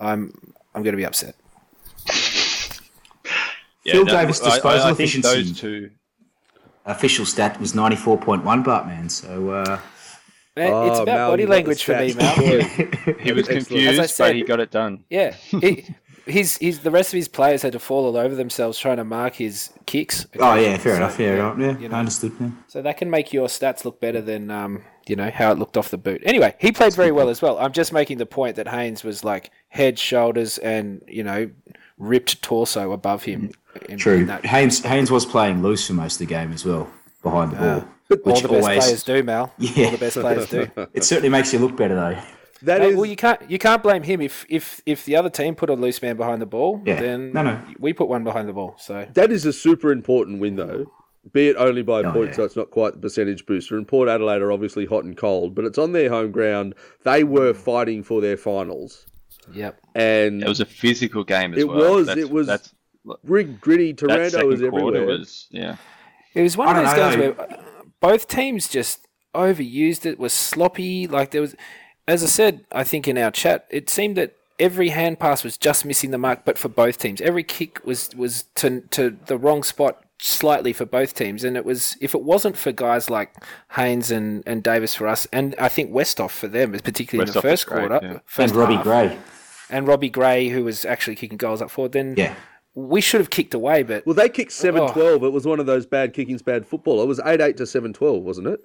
I'm I'm going to be upset. Yeah, Phil no, Davis' I- I- disposal I, think efficiency. Those two. Official stat was 94.1 Bart, man. So, uh, Man, it's Oh, about Mal, body you got the language for me, stats. Mal. He was confused, As I said- but he got it done. Yeah, he, his, his the rest of his players had to fall all over themselves trying to mark his kicks. Oh yeah, fair enough. Yeah, yeah, right. Yeah, you know. I understood. Yeah. So that can make your stats look better than um, you know how it looked off the boot. Anyway, he played very well as well. I'm just making the point that Haynes was like head, shoulders, and you know ripped torso above him. In, True. in that. Haynes Haynes was playing loose for most of the game as well, behind the ball, All the best always players do, Mal. Yeah. All the best players do. [LAUGHS] it certainly makes you look better though. That Hey, is well, you can't you can't blame him if if if the other team put a loose man behind the ball. Yeah. Then No, no. we put one behind the ball. So that is a super important win though. Be it only by a Oh, point, yeah. so it's not quite the percentage booster. And Port Adelaide are obviously hot and cold, but it's on their home ground. They were fighting for their finals, yep. and It was a physical game as well. It well. was, That's- it was- That's, rig gritty. that Taranto second was quarter everywhere. was yeah. It was one of those don't games where uh, both teams just overused it. Was sloppy. Like there was, as I said, I think in our chat, it seemed that every hand pass was just missing the mark, but for both teams, every kick was was to to the wrong spot slightly for both teams. And it was if it wasn't for guys like Haynes and, and Davis for us, and I think Westhoff for them, particularly in the first great, quarter, yeah. first and Robbie half, Gray. and Robbie Gray, who was actually kicking goals up forward, then Yeah. we should have kicked away. But Well, they kicked Oh. 7-12. It was one of those bad kickings, bad football. It was eight eight to 7-12, wasn't it?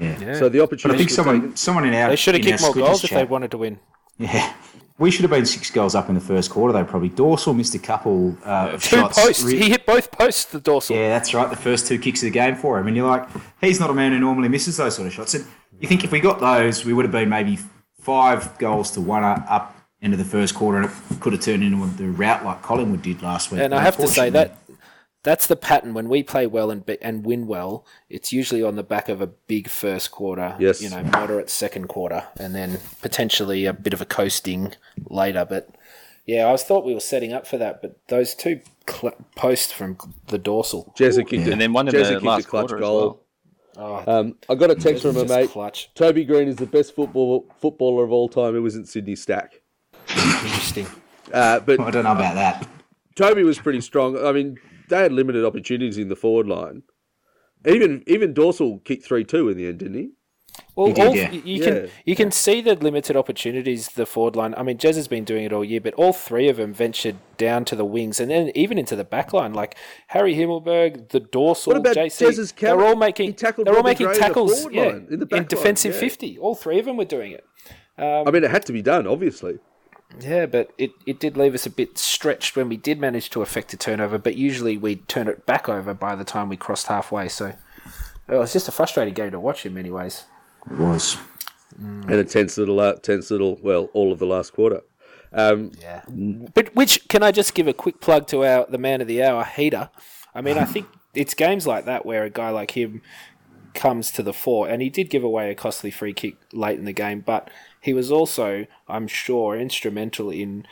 Yeah. So the opportunity. But I think someone taken. someone in our they should have kicked more Squidgers goals if they wanted to win. Yeah. We should have been six goals up in the first quarter, though, probably. Dorsal missed a couple uh, of Two shots. posts. Re- he hit both posts. The dorsal. Yeah, that's right. The first two kicks of the game for him. And you're like, he's not a man who normally misses those sort of shots. And you think if we got those, we would have been maybe five goals to one up into the first quarter, and it could have turned into the route like Collingwood did last week. And I have to say that that's the pattern when we play well and be- and win well. It's usually on the back of a big first quarter, Yes. you know, moderate second quarter, and then potentially a bit of a coasting later. But yeah, I was thought we were setting up for that, but those two cl- posts from the dorsal, Jezza kicked it. And then one in Jezza the last a clutch quarter as goal. well. oh, Um, I got a text from a mate. clutch. Toby Greene is the best football footballer of all time. Who was in Sydney Stack. Interesting. Uh, but I don't know about that. Toby was pretty strong. I mean, they had limited opportunities in the forward line. Even even Dorsal kicked three two in the end, didn't he? Well, He did, all, yeah. you you Yeah. can you can see the limited opportunities the forward line. I mean, Jez has been doing it all year, but all three of them ventured down to the wings and then even into the back line. Like Harry Himmelberg, the dorsal, What about JC, Jez's they're all making tackled they're all making Gray in the tackles, forward yeah, line, in the back line, defensive yeah. fifty. All three of them were doing it. I mean, um, it had to be done, obviously. Yeah, but it, it did leave us a bit stretched when we did manage to effect a turnover, but usually we'd turn it back over by the time we crossed halfway. So it was just a frustrating game to watch in many ways. It was. And a tense little, uh, tense little, well, all of the last quarter. Um, Yeah. But which can I just give a quick plug to our the man of the hour, Heater? I mean, I [LAUGHS] think it's games like that where a guy like him comes to the fore, and he did give away a costly free kick late in the game, but he was also, I'm sure, instrumental in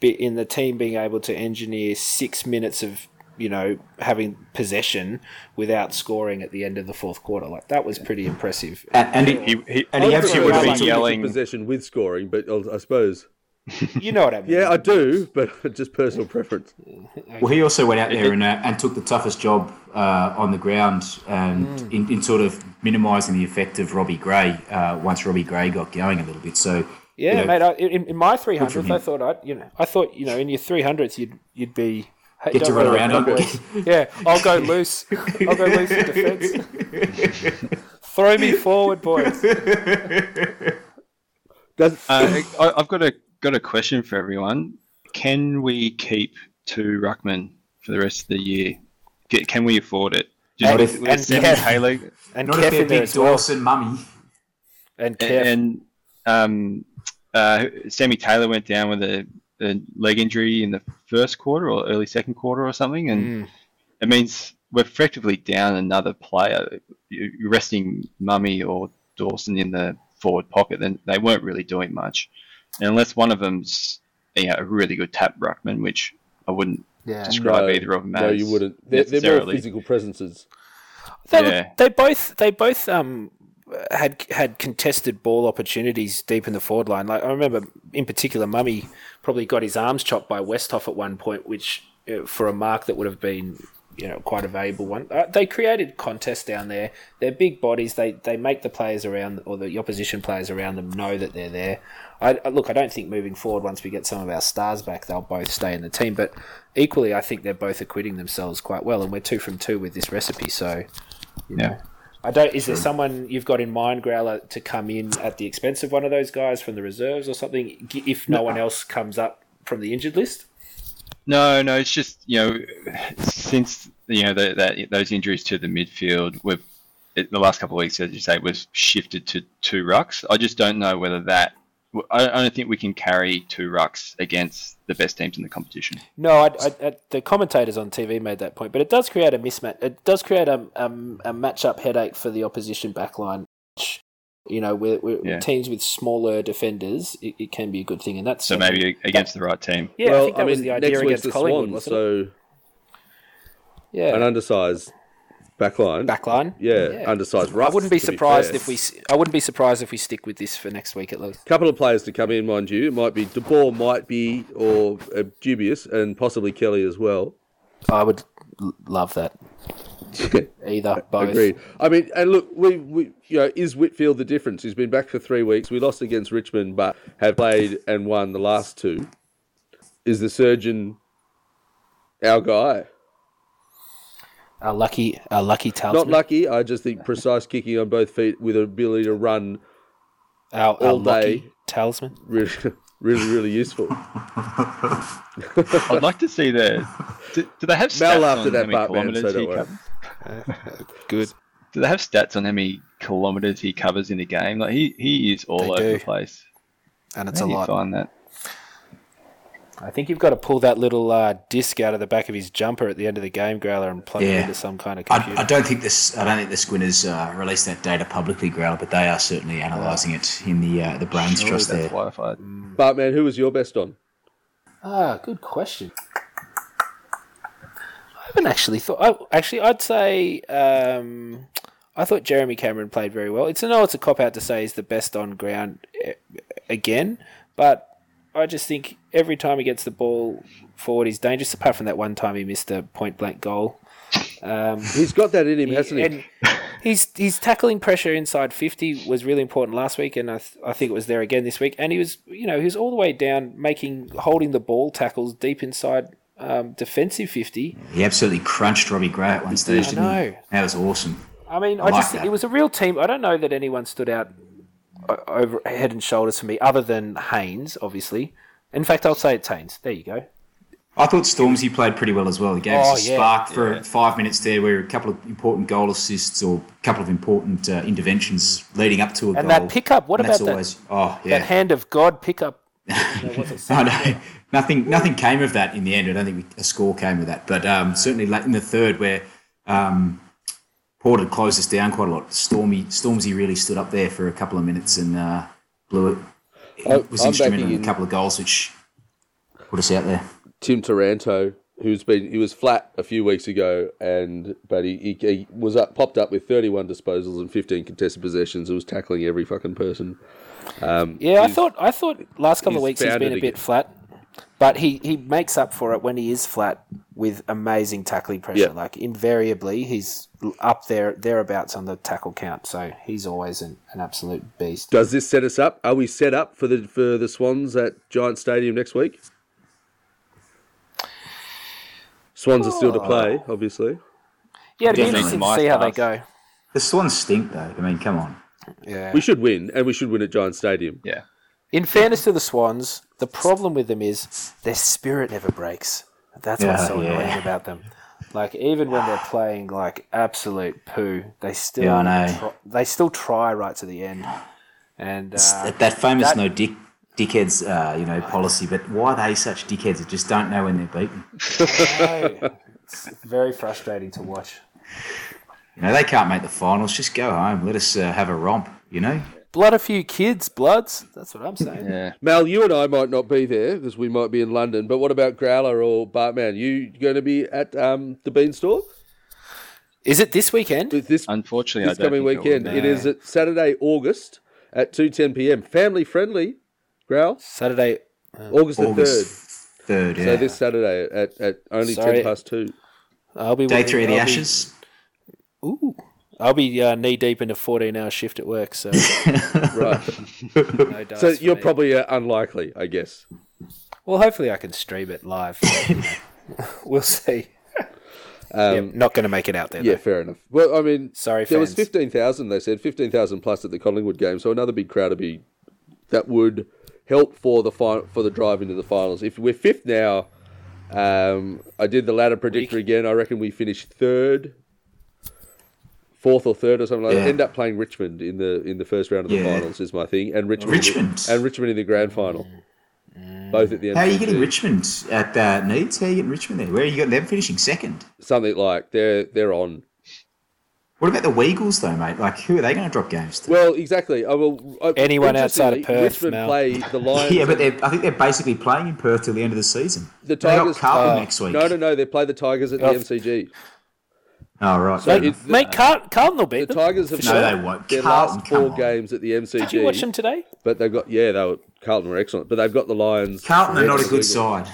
in the team being able to engineer six minutes of you know having possession without scoring at the end of the fourth quarter. Like that was pretty impressive. And, and he, He, he, and he I absolutely prefer would be like yelling- possession with scoring, but I I suppose. You know what I mean? Yeah, I do, but [LAUGHS] just personal preference. Well, he also went out there and, uh, and took the toughest job uh, on the ground and in, in sort of minimising the effect of Robbie Gray uh, once Robbie Gray got going a little bit. So Yeah, you know, mate. I, in, in my three hundredth, him. I thought I, you know, I thought you know, in your three hundredth, you'd you'd be hey, Get to run around about on me, it. boys. [LAUGHS] yeah, I'll go loose. I'll go loose in defence. [LAUGHS] Throw me forward, boys. Does, Uh, I, I've got a got a question for everyone. Can we keep two ruckman for the rest of the year? Get, can we afford it? Just if- with and Sammy Kev. Taylor And not Kev if they're there big as well. Dawson mummy. And Kev. and um, uh, Sammy Taylor went down with a, a leg injury in the first quarter or early second quarter or something, and Mm. it means we're effectively down another player. You- You're resting Mummy or Dawson in the forward pocket, then they weren't really doing much, and unless one of them's you know, a really good tap ruckman, which I wouldn't yeah. describe no, either of them as. no, you wouldn't. They're, they're more physical presences. They, Yeah. they both they both um had had contested ball opportunities deep in the forward line. Like I remember in particular, Mummy probably got his arms chopped by Westhoff at one point, which uh, for a mark that would have been you know quite a valuable one. Uh, they created contests down there. They're big bodies. They they make the players around or the opposition players around them know that they're there. I, look, I don't think moving forward, once we get some of our stars back, they'll both stay in the team. But equally, I think they're both acquitting themselves quite well, and we're two from two with this recipe. So, you know, Yeah. I don't. Is there someone you've got in mind, Growler, to come in at the expense of one of those guys from the reserves or something, if no one else comes up from the injured list? No, no, it's just you know since you know the, that those injuries to the midfield, we've it, the last couple of weeks, as you say, was shifted to two rucks. I just don't know whether that. I, I don't think we can carry two rucks against the best teams in the competition. No, I, I, I, the commentators on TV made that point, but it does create a mismatch. It does create a, um, a match-up headache for the opposition backline. You know, with, with Yeah. teams with smaller defenders, it, it can be a good thing, and that's So maybe against the right team. yeah. I think that I was mean, the idea against the Collingwood, Swans, wasn't it? so Yeah, an undersized backline. backline. Yeah, undersized I wouldn't be to be surprised if we. s- I wouldn't be surprised if we stick with this for next week at least. couple of players to come in, mind you. It might be De Boer, might be or uh, dubious, and possibly Kelly as well. I would l- love that. Either both. Agreed. I mean, and look, we, we you know, is Whitfield the difference? He's been back for three weeks. We lost against Richmond, but have played and won the last two. Is the surgeon our guy? Our lucky, our lucky talisman. Not lucky. I just think precise kicking on both feet with an ability to run our, our all lucky day. talisman. really, really, really useful. I'd like to see the. Do, do they have stats Mel laughed on that how many kilometers so don't he worry. covers? Uh, good. Do they have stats on how many kilometers he covers in a game? Like he, he is all They over do. the place. And it's How a do you lot. find that? I think you've got to pull that little uh, disc out of the back of his jumper at the end of the game, Growler, and plug it into some kind of computer. I don't think this. I don't think the Squinters uh, released that data publicly, Growler, but they are certainly analysing it in the uh, the Brains Surely Trust that's there. Wi-Fi. But man, who was your best on? Ah, good question. I haven't actually thought. I, actually, I'd say um, I thought Jeremy Cameron played very well. It's I know it's a cop out to say he's the best on ground eh, again, but I just think every time he gets the ball forward, he's dangerous. Apart from that one time he missed a point blank goal. Um, He's got that in him, hasn't he? and he's he's tackling pressure inside fifty was really important last week, and I, th- I think it was there again this week. And he was you know he was all the way down, making holding the ball tackles deep inside um, defensive fifty. He absolutely crunched Robbie Gray at one stage. I didn't know. He? That was awesome. I mean, I, I like just think that. it was a real team. I don't know that anyone stood out o- over head and shoulders for me, other than Haynes, obviously. In fact, I'll say it's Haynes. There you go. I thought Stormzy played pretty well as well. He gave Oh, us a yeah. spark for five minutes there, where a couple of important goal assists or a couple of important uh, interventions leading up to a And goal. And that pickup. What And about that? always oh That hand of God pickup. [LAUGHS] I know. Nothing, nothing came of that in the end. I don't think we, a score came of that. But um, certainly late in the third, where um, Port had closed us down quite a lot. Stormy, Stormzy really stood up there for a couple of minutes and uh, blew it. He I- was I'm instrumental in in- a couple of goals, which put us out there. Tim Taranto, who's been he was flat a few weeks ago, and but he, he, he was up popped up with 31 disposals and 15 contested possessions. and was tackling every fucking person. Um, Yeah, I thought I thought last couple of weeks he's been a bit again. flat, but he, he makes up for it when he is flat with amazing tackling pressure. Yeah. Like invariably, he's up there thereabouts on the tackle count. So he's always an, an absolute beast. Does this set us up? Are we set up for the for the Swans at Giant Stadium next week? Swans are still to play, oh. obviously. Yeah, it'd be interesting to my see how they go. The Swans stink, though. I mean, come on. Yeah. We should win, and we should win at Giant Stadium. Yeah. In fairness to the Swans, the problem with them is their spirit never breaks. That's what's Yeah, so yeah. annoying about them. Like even when they're playing like absolute poo, they still Yeah, I know. try, they still try right to the end. And uh, that, famous that- no dick dickheads, uh, you know, policy. But why are they such dickheads that just don't know when they're beaten? no, it's very frustrating to watch. You know, they can't make the finals. Just go home. Let us uh, have a romp. You know. Blood a few kids, bloods. That's what I'm saying. Yeah. Mal, you and I might not be there because we might be in London. But what about Growler or Bartman? You going to be at um, the Beanstalk Is it this weekend? with this Unfortunately, this I don't coming think weekend? It will be. is at Saturday, August at two ten p.m. Family friendly. Growl Saturday. August the third. August third. Yeah. So this Saturday at, at only Sorry. ten past two. I'll be Day three of the I'll be- Ashes. Ooh. I'll be uh, knee deep in a 14 hour shift at work, so [LAUGHS] Right. [LAUGHS] no so you're me. probably uh, unlikely, I guess. Well, hopefully I can stream it live. [LAUGHS] we'll see. Um, Yep, not going to make it out there. Yeah, though. fair enough. Well, I mean, Sorry, there was fifteen thousand. They said fifteen thousand plus at the Collingwood game, so another big crowd to be that would help for the fi- for the drive into the finals. If we're fifth now, um, I did the ladder predictor again. I reckon we finish third, fourth or third or something like that. End up playing Richmond in the in the first round of the Yeah. finals is my thing, and Richmond, Richmond? and Richmond in the grand final, both at the end. How are you getting Richmond at uh, Needs? How are you getting Richmond there? Where are you got them finishing second? Something like they're they're on. What about the Weagles though, mate? Like, who are they going to drop games to? Well, exactly. I will. I, Anyone outside of Perth, Richmond Mel. play the [LAUGHS] Lions. yeah, but I think they're basically playing in Perth till the end of the season. The They got Tigers. Carlton uh, next week. No, no, no. They play the Tigers at the Oh. MCG. Oh, right. So it- Mate, Carl- Carlton will beat The them. Tigers have No, they won't. their Carlton, last four games at the MCG. Did you watch them today? But they've got yeah, they were Carlton were excellent, but they've got the Lions. Carlton are not a good Eagles. side.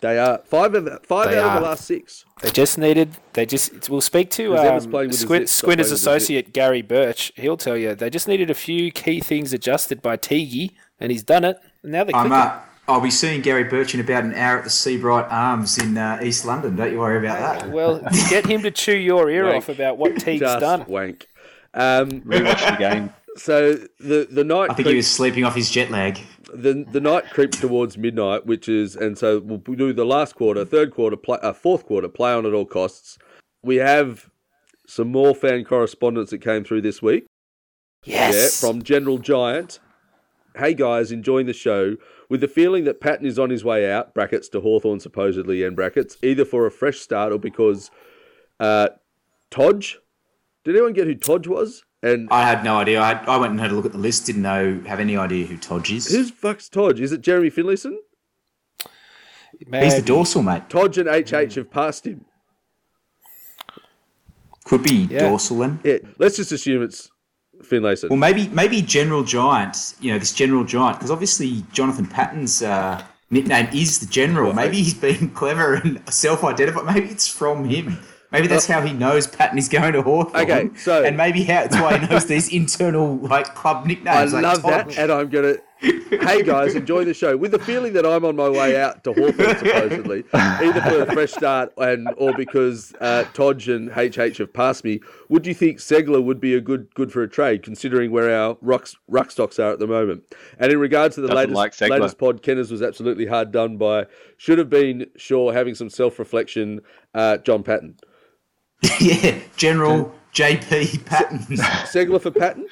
They are five of five They out of the last six. They just needed. They just. We'll speak to Because Evans um, playing with his Squin- zip, stop Squinter's playing with his associate Gary Birch. He'll tell you they just needed a few key things adjusted by Teague, and he's done it. And now they're I'm, clicking. uh, I'll be seeing Gary Birch in about an hour at the Sebright Arms in uh, East London. Don't you worry about that. Well, [LAUGHS] get him to chew your ear Wank. off about what Teague's Just done. wank. Um, Rewatch the game. so the the night I think he was sleeping off his jet lag. the the night creeps towards midnight, which is and so we'll do the last quarter, third quarter, play, uh, fourth quarter, play on at all costs. We have some more fan correspondence that came through this week. Yes. Yeah, from General Giant. Hey guys, enjoying the show. With the feeling that Patton is on his way out, brackets to Hawthorn supposedly, end brackets, either for a fresh start or because uh, Todge. Did anyone get who Todge was? And I had no idea. I, I went and had a look at the list. Didn't know, have any idea who Todge is. who's fuck's Todge? Is it Jeremy Finlayson? Man, He's the dorsal, mate. Todge and HH have passed him. Could be Yeah. dorsal then. Yeah, let's just assume it's Finlayson. Well, maybe maybe General Giant. You know, this General Giant, because obviously Jonathan Patton's uh, nickname is the General. Maybe he's being [LAUGHS] clever and self-identified. Maybe it's from him. Maybe that's how he knows Patton is going to Hawthorn. Okay, so- and maybe how it's why he knows these internal like club I nicknames. like love that, and I'm gonna. Hey guys, enjoy the show. With the feeling that I'm on my way out to Hawthorn, supposedly, either for a fresh start and or because uh, Todge and HH have passed me. Would you think Ceglar would be a good good for a trade, considering where our ruck, ruck stocks are at the moment? And in regards to the Doesn't latest like latest pod, Kenners was absolutely hard done by. Should have been sure having some self reflection. Uh, John Patton, [LAUGHS] yeah, General JP Patton. Ceglar for Patton.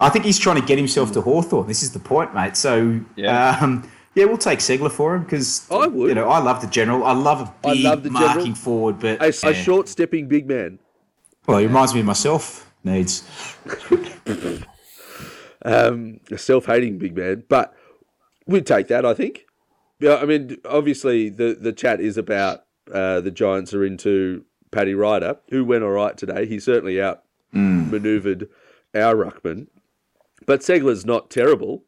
I think he's trying to get himself to Hawthorn. This is the point, mate. So, Yeah. um, yeah, we'll take Ceglar for him because I would. You know, I love the general. I love a I big love the general. marking forward, but A, a short stepping big man. Well, he reminds me of myself. Needs. [LAUGHS] um, a self-hating big man, but we'd take that. I think. Yeah, I mean, obviously the the chat is about uh, the Giants are into Paddy Ryder, who went all right today. He certainly out manoeuvred our ruckman, but Ceglar's not terrible.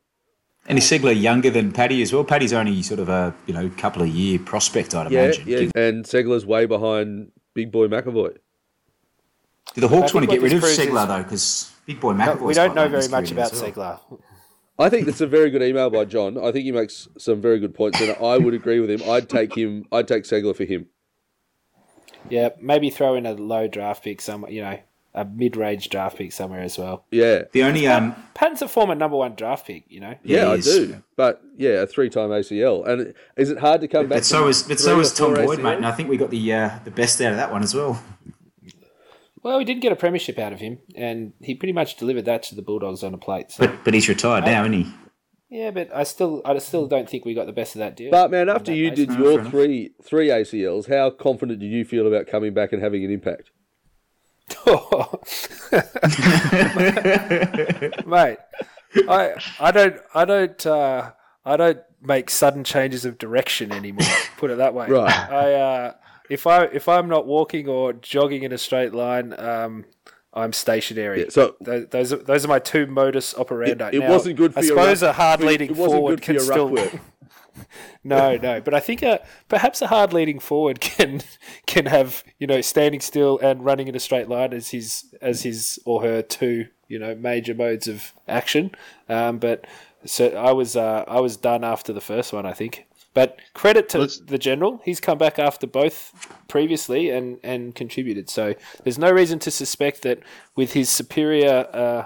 And is Ceglar younger than Paddy as well? Paddy's only sort of a you know couple of year prospect, I'd Yeah, imagine. yeah, and Ceglar's way behind Big Boy McEvoy. Do the Hawks want to get rid of Ceglar is- though? Because Big Boy No, McEvoy. we don't know very much about Ceglar. I think that's a very good email by John. I think he makes some very good points, and I would agree with him. I'd take him. I'd take Ceglar for him. Yeah, maybe throw in a low draft pick somewhere. You know, a mid-range draft pick somewhere as well. Yeah, The only um, Patton's a former number one draft pick. You know. Yeah, I do. But yeah, a three-time ACL, and is it hard to come back? but so from is but so or is Tom four Boyd, mate. And I think we got the uh, the best out of that one as well. Well, we did get a premiership out of him, and he pretty much delivered that to the Bulldogs on a plate. So. But but he's retired now, isn't he? Yeah, but I still, I still don't think we got the best of that deal. But man, after you did No, your three three ACLs, how confident did you feel about coming back and having an impact? [LAUGHS] mate, I, I don't, I don't, uh, I don't make sudden changes of direction anymore. Put it that way. [LAUGHS] Right. I, uh, if I, if I'm not walking or jogging in a straight line, um, I'm stationary. Yeah, so Those, those, are, those are my two modus operandi. it Now, wasn't good for I your suppose a hard leading it wasn't forward can still. [LAUGHS] No, no, but I think uh, perhaps a hard leading forward [LAUGHS] can can have you know standing still and running in a straight line as his as his or her two you know major modes of action. Um, but so I was uh, I was done after the first one, I think. But credit to Let's- the general, he's come back after both previously and and contributed. So there's no reason to suspect that with his superior, uh,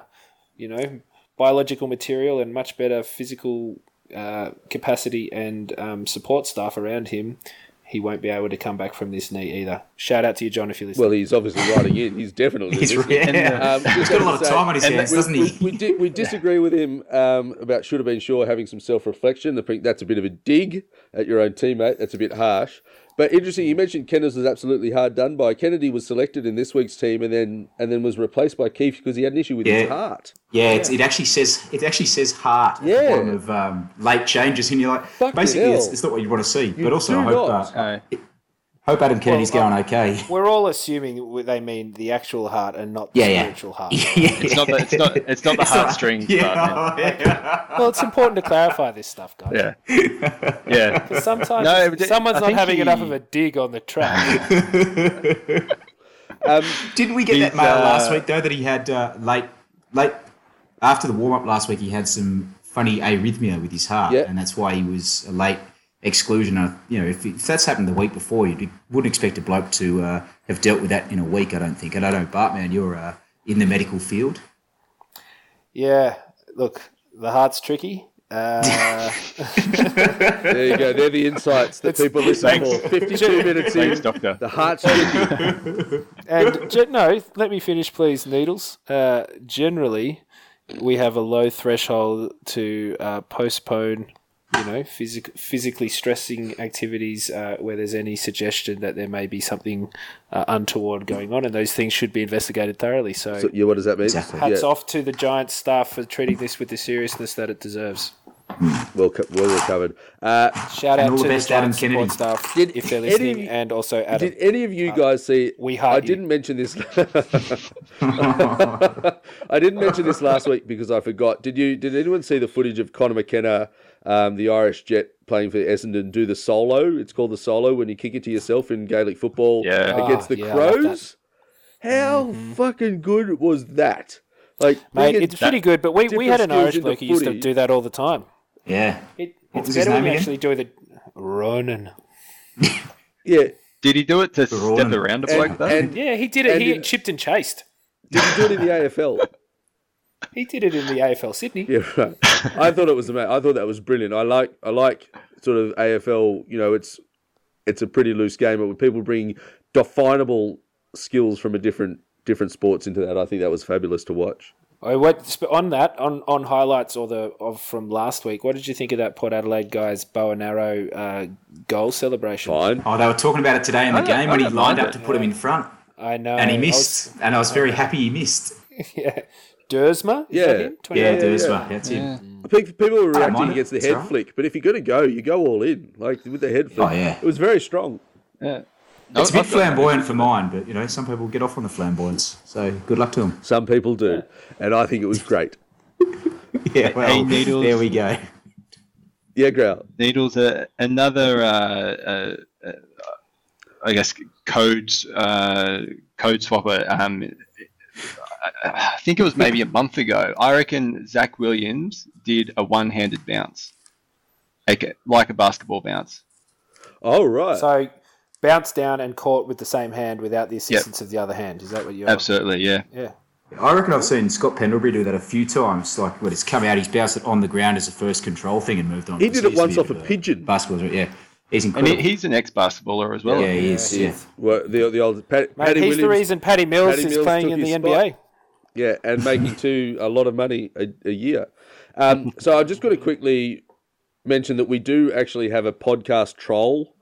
you know, biological material and much better physical uh, capacity and um, support staff around him, he won't be able to come back from this knee either. Shout out to you, John, if you're listening. Well, he's obviously writing in. He's definitely. He's, listening. yeah. Um, He's got a lot of time on his hands, we, doesn't we, he? we, di- we disagree with him um, about should have been sure having some self reflection. I that's a bit of a dig at your own teammate. That's a bit harsh. But interesting, you mentioned Kennedy was absolutely hard done by. Kennedy was selected in this week's team and then and then was replaced by Keith because he had an issue with his heart. Yeah, it's, it actually says it actually says heart at Yeah. the bottom of um, late changes, and you're like, Fucking basically, it's, hell. it's not what you want to see. You but also, I hope not. uh, Uh, hope Adam Kennedy's Well, going okay. [LAUGHS] We're all assuming they mean the actual heart and not the Yeah, yeah. spiritual heart. [LAUGHS] yeah, it's not the it's not it's not the It's heartstrings. Yeah, part, man. [LAUGHS] yeah. Well, it's important to clarify this stuff, guys. yeah, yeah. Sometimes No, someone's I not having he- enough of a dig on the track. Um, Didn't we get that mail last uh, week though that he had uh, late, late after the warm up last week? He had some funny arrhythmia with his heart, Yeah. and that's why he was late exclusion. Uh, you know, if, if that's happened the week before, you wouldn't expect a bloke to uh, have dealt with that in a week. I don't think. And I know, Bartman, you're uh, in the medical field. yeah, look, the heart's tricky. Uh, [LAUGHS] there you go. They're the insights that people listen Thanks. for. 52 minutes in. Thanks, doctor. The heart's tricky. and ge- no, let me finish, please, Needles. Uh, generally, we have a low threshold to uh, postpone, you know, physic- physically stressing activities uh, where there's any suggestion that there may be something uh, untoward going on, and those things should be investigated thoroughly. So, So, yeah, what does that mean? Exactly. hats Yeah, off to the Giants staff for treating this with the seriousness that it deserves. well, co- well recovered. Uh, Shout out to the the best, Adam Giants Kennedy. staff Did if they're listening, you- and also Adam. Did any of you guys see? we heart I you. didn't mention this. [LAUGHS] I didn't mention this last week because I forgot. Did you? Did anyone see the footage of Connor McKenna, um, the Irish Jet playing for Essendon, do the solo? It's called the solo when you kick it to yourself in Gaelic football Yeah. against Ah, the yeah, I love Crows. How fucking good was that? Like, Mate, it's pretty good, but we, we had an Irish bloke who used to do that all the time. Yeah. It, What it's better when you actually do the running. [LAUGHS] yeah. Did he do it to Ronan. step around a bloke And, though? and Yeah, he did it. And He in- chipped and chased. did he do it in the AFL? [LAUGHS] He did it in the AFL Sydney. Yeah, right. I thought it was ama- I thought that was brilliant. I like I like sort of AFL. You know, it's it's a pretty loose game, but when people bring definable skills from a different different sports into that, I think that was fabulous to watch. I what on that on, on highlights or the of from last week. What did you think of that Port Adelaide guy's bow and arrow uh, goal celebration? Fine. Oh, they were talking about it today in the I game when he lined up it. to put him in front, I know, and he I was- missed. And I was very happy he missed. [LAUGHS] yeah, Duursma. Is Yeah. that him? Yeah, 28? Duursma, that's him. I think people were reacting against the head all right. flick, but if you're going to go, you go all in. Like with the head flick, Oh, yeah. it was very strong. Yeah. It's a bit flamboyant for mine, but you know, some people get off on the flamboyance. So good luck to them. Some people do, and I think it was great. [LAUGHS] Yeah, well, Needles. there we go. Yeah, Growl. Needles, uh, another, uh, uh, uh, I guess, codes uh, code swapper. Um, I, I think it was maybe a month ago. I reckon Zac Williams did a one-handed bounce, like a, like a basketball bounce. Oh right. So bounce down and caught with the same hand without the assistance of the other hand. Is that what you're? Absolutely, yeah. Yeah. I reckon I've seen Scott Pendlebury do that a few times. Like when it's come out, he's bounced it on the ground as a first control thing and moved on. He did it once off a bit of pigeon. Basketball, yeah. He's And incredible. he, he's an ex-basketballer as well. yeah, he is. Yeah. Well, the the old Pat, Mate, Paddy he's Williams. the reason Patty Mills Paddy is Mills playing in the NBA. spot. Yeah, and making two a lot of money a, a year. Um, so I just got to quickly mention that we do actually have a podcast troll.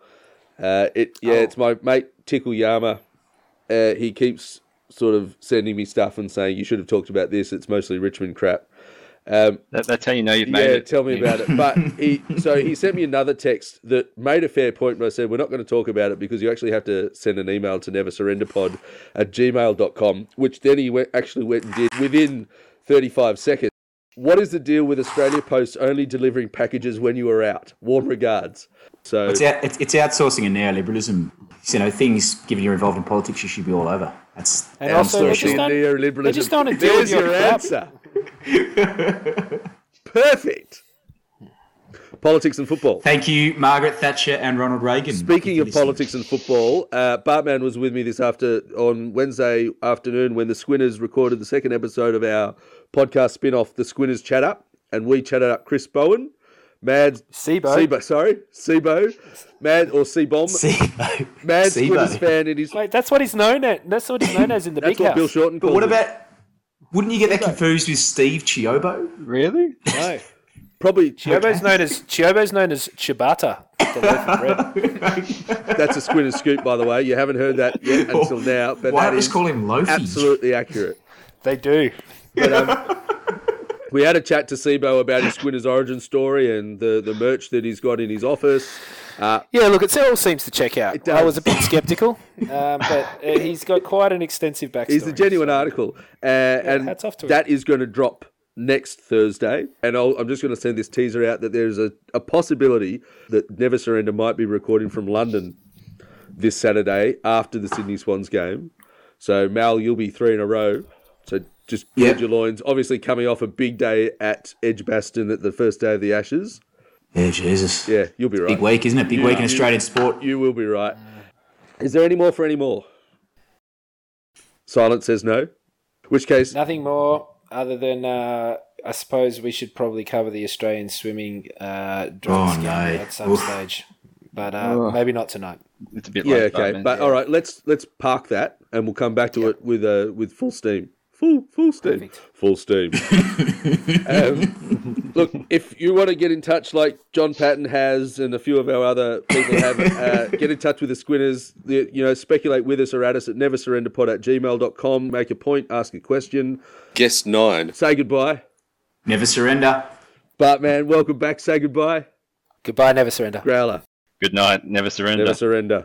Uh, it yeah, Oh. it's my mate Tickle Yama. Uh, he keeps sort of sending me stuff and saying you should have talked about this. It's mostly Richmond crap. Um, That, that's how you know you've made yeah, it. Yeah, tell me about it. [LAUGHS] But he so he sent me another text that made a fair point, but I said we're not going to talk about it because you actually have to send an email to neversurrenderpod at gmail.com, which then he went, actually went and did within 35 seconds. What is the deal with Australia Post only delivering packages when you are out? Warm regards. So It's, out, it's, it's outsourcing and neoliberalism. You know, things, given you're involved in politics, you should be all over. That's And also, they just outsourcing don't, neoliberalism. they just don't to deal There's with your your crap. answer. Perfect. Politics and football. Thank you, Margaret Thatcher and Ronald Reagan. Speaking of Listening. politics and football, uh, Bartman was with me this after on Wednesday afternoon when the Squinters recorded the second episode of our podcast spin-off, The Squinters Chat Up, and we chatted up Chris Bowen, Mad Sebo. Sebo, sorry, Sebo, Mad or C-Bomb, [LAUGHS] Sebo. Mad Sebo. Squinters fan in his. Wait, that's what he's known at. That's what he's known as in the That's big what house. Bill Shorten But called what him. about? Wouldn't you get that confused with Steve Ciobo? Really? No. Probably Ciobo's known as Ciobo's known as Ciabatta. The loaf of bread. [LAUGHS] that's a squid and scoop, by the way. You haven't heard that yet until now, but Why that don't we is just call him Loafy? absolutely accurate. They do. But, um, we had a chat to Sebo about his Squinters origin story and the, the merch that he's got in his office. Uh, Yeah, look, it all seems to check out. It does. I was a bit [LAUGHS] sceptical, um, but uh, he's got quite an extensive backstory. he's a genuine so- article, uh, and hats off to him. that is going to drop next Thursday. And I'll, I'm just going to send this teaser out that there's a, a possibility that Never Surrender might be recording from London this Saturday after the Sydney Swans game. So Mal, you'll be three in a row. So just Yeah. build your loins. Obviously, coming off a big day at Edgbaston at the first day of the Ashes. Yeah, Jesus. Yeah, you'll be right. Big week, isn't it? Big week in Australian sport. You will be right. Is there any more for any more? Silence says no. Which case, Nothing more other than uh, I suppose we should probably cover the Australian swimming uh, drum Oh, no. at some Oof. stage, but uh, maybe not tonight. It's a bit yeah, like okay. Batman. But all right, let's let's park that and we'll come back to it with uh, with full steam. Full full steam. Perfect. Full steam. [LAUGHS] um, look, if you want to get in touch like John Patton has and a few of our other people have, uh, get in touch with the Squinters. The, you know, speculate with us or at us at neversurrenderpod at gmail.com. Make a point, ask a question. Guest nine. Say goodbye. Never surrender. Bartman, welcome back. Say goodbye. Goodbye, never surrender. Growler, Good night. Never surrender. never surrender.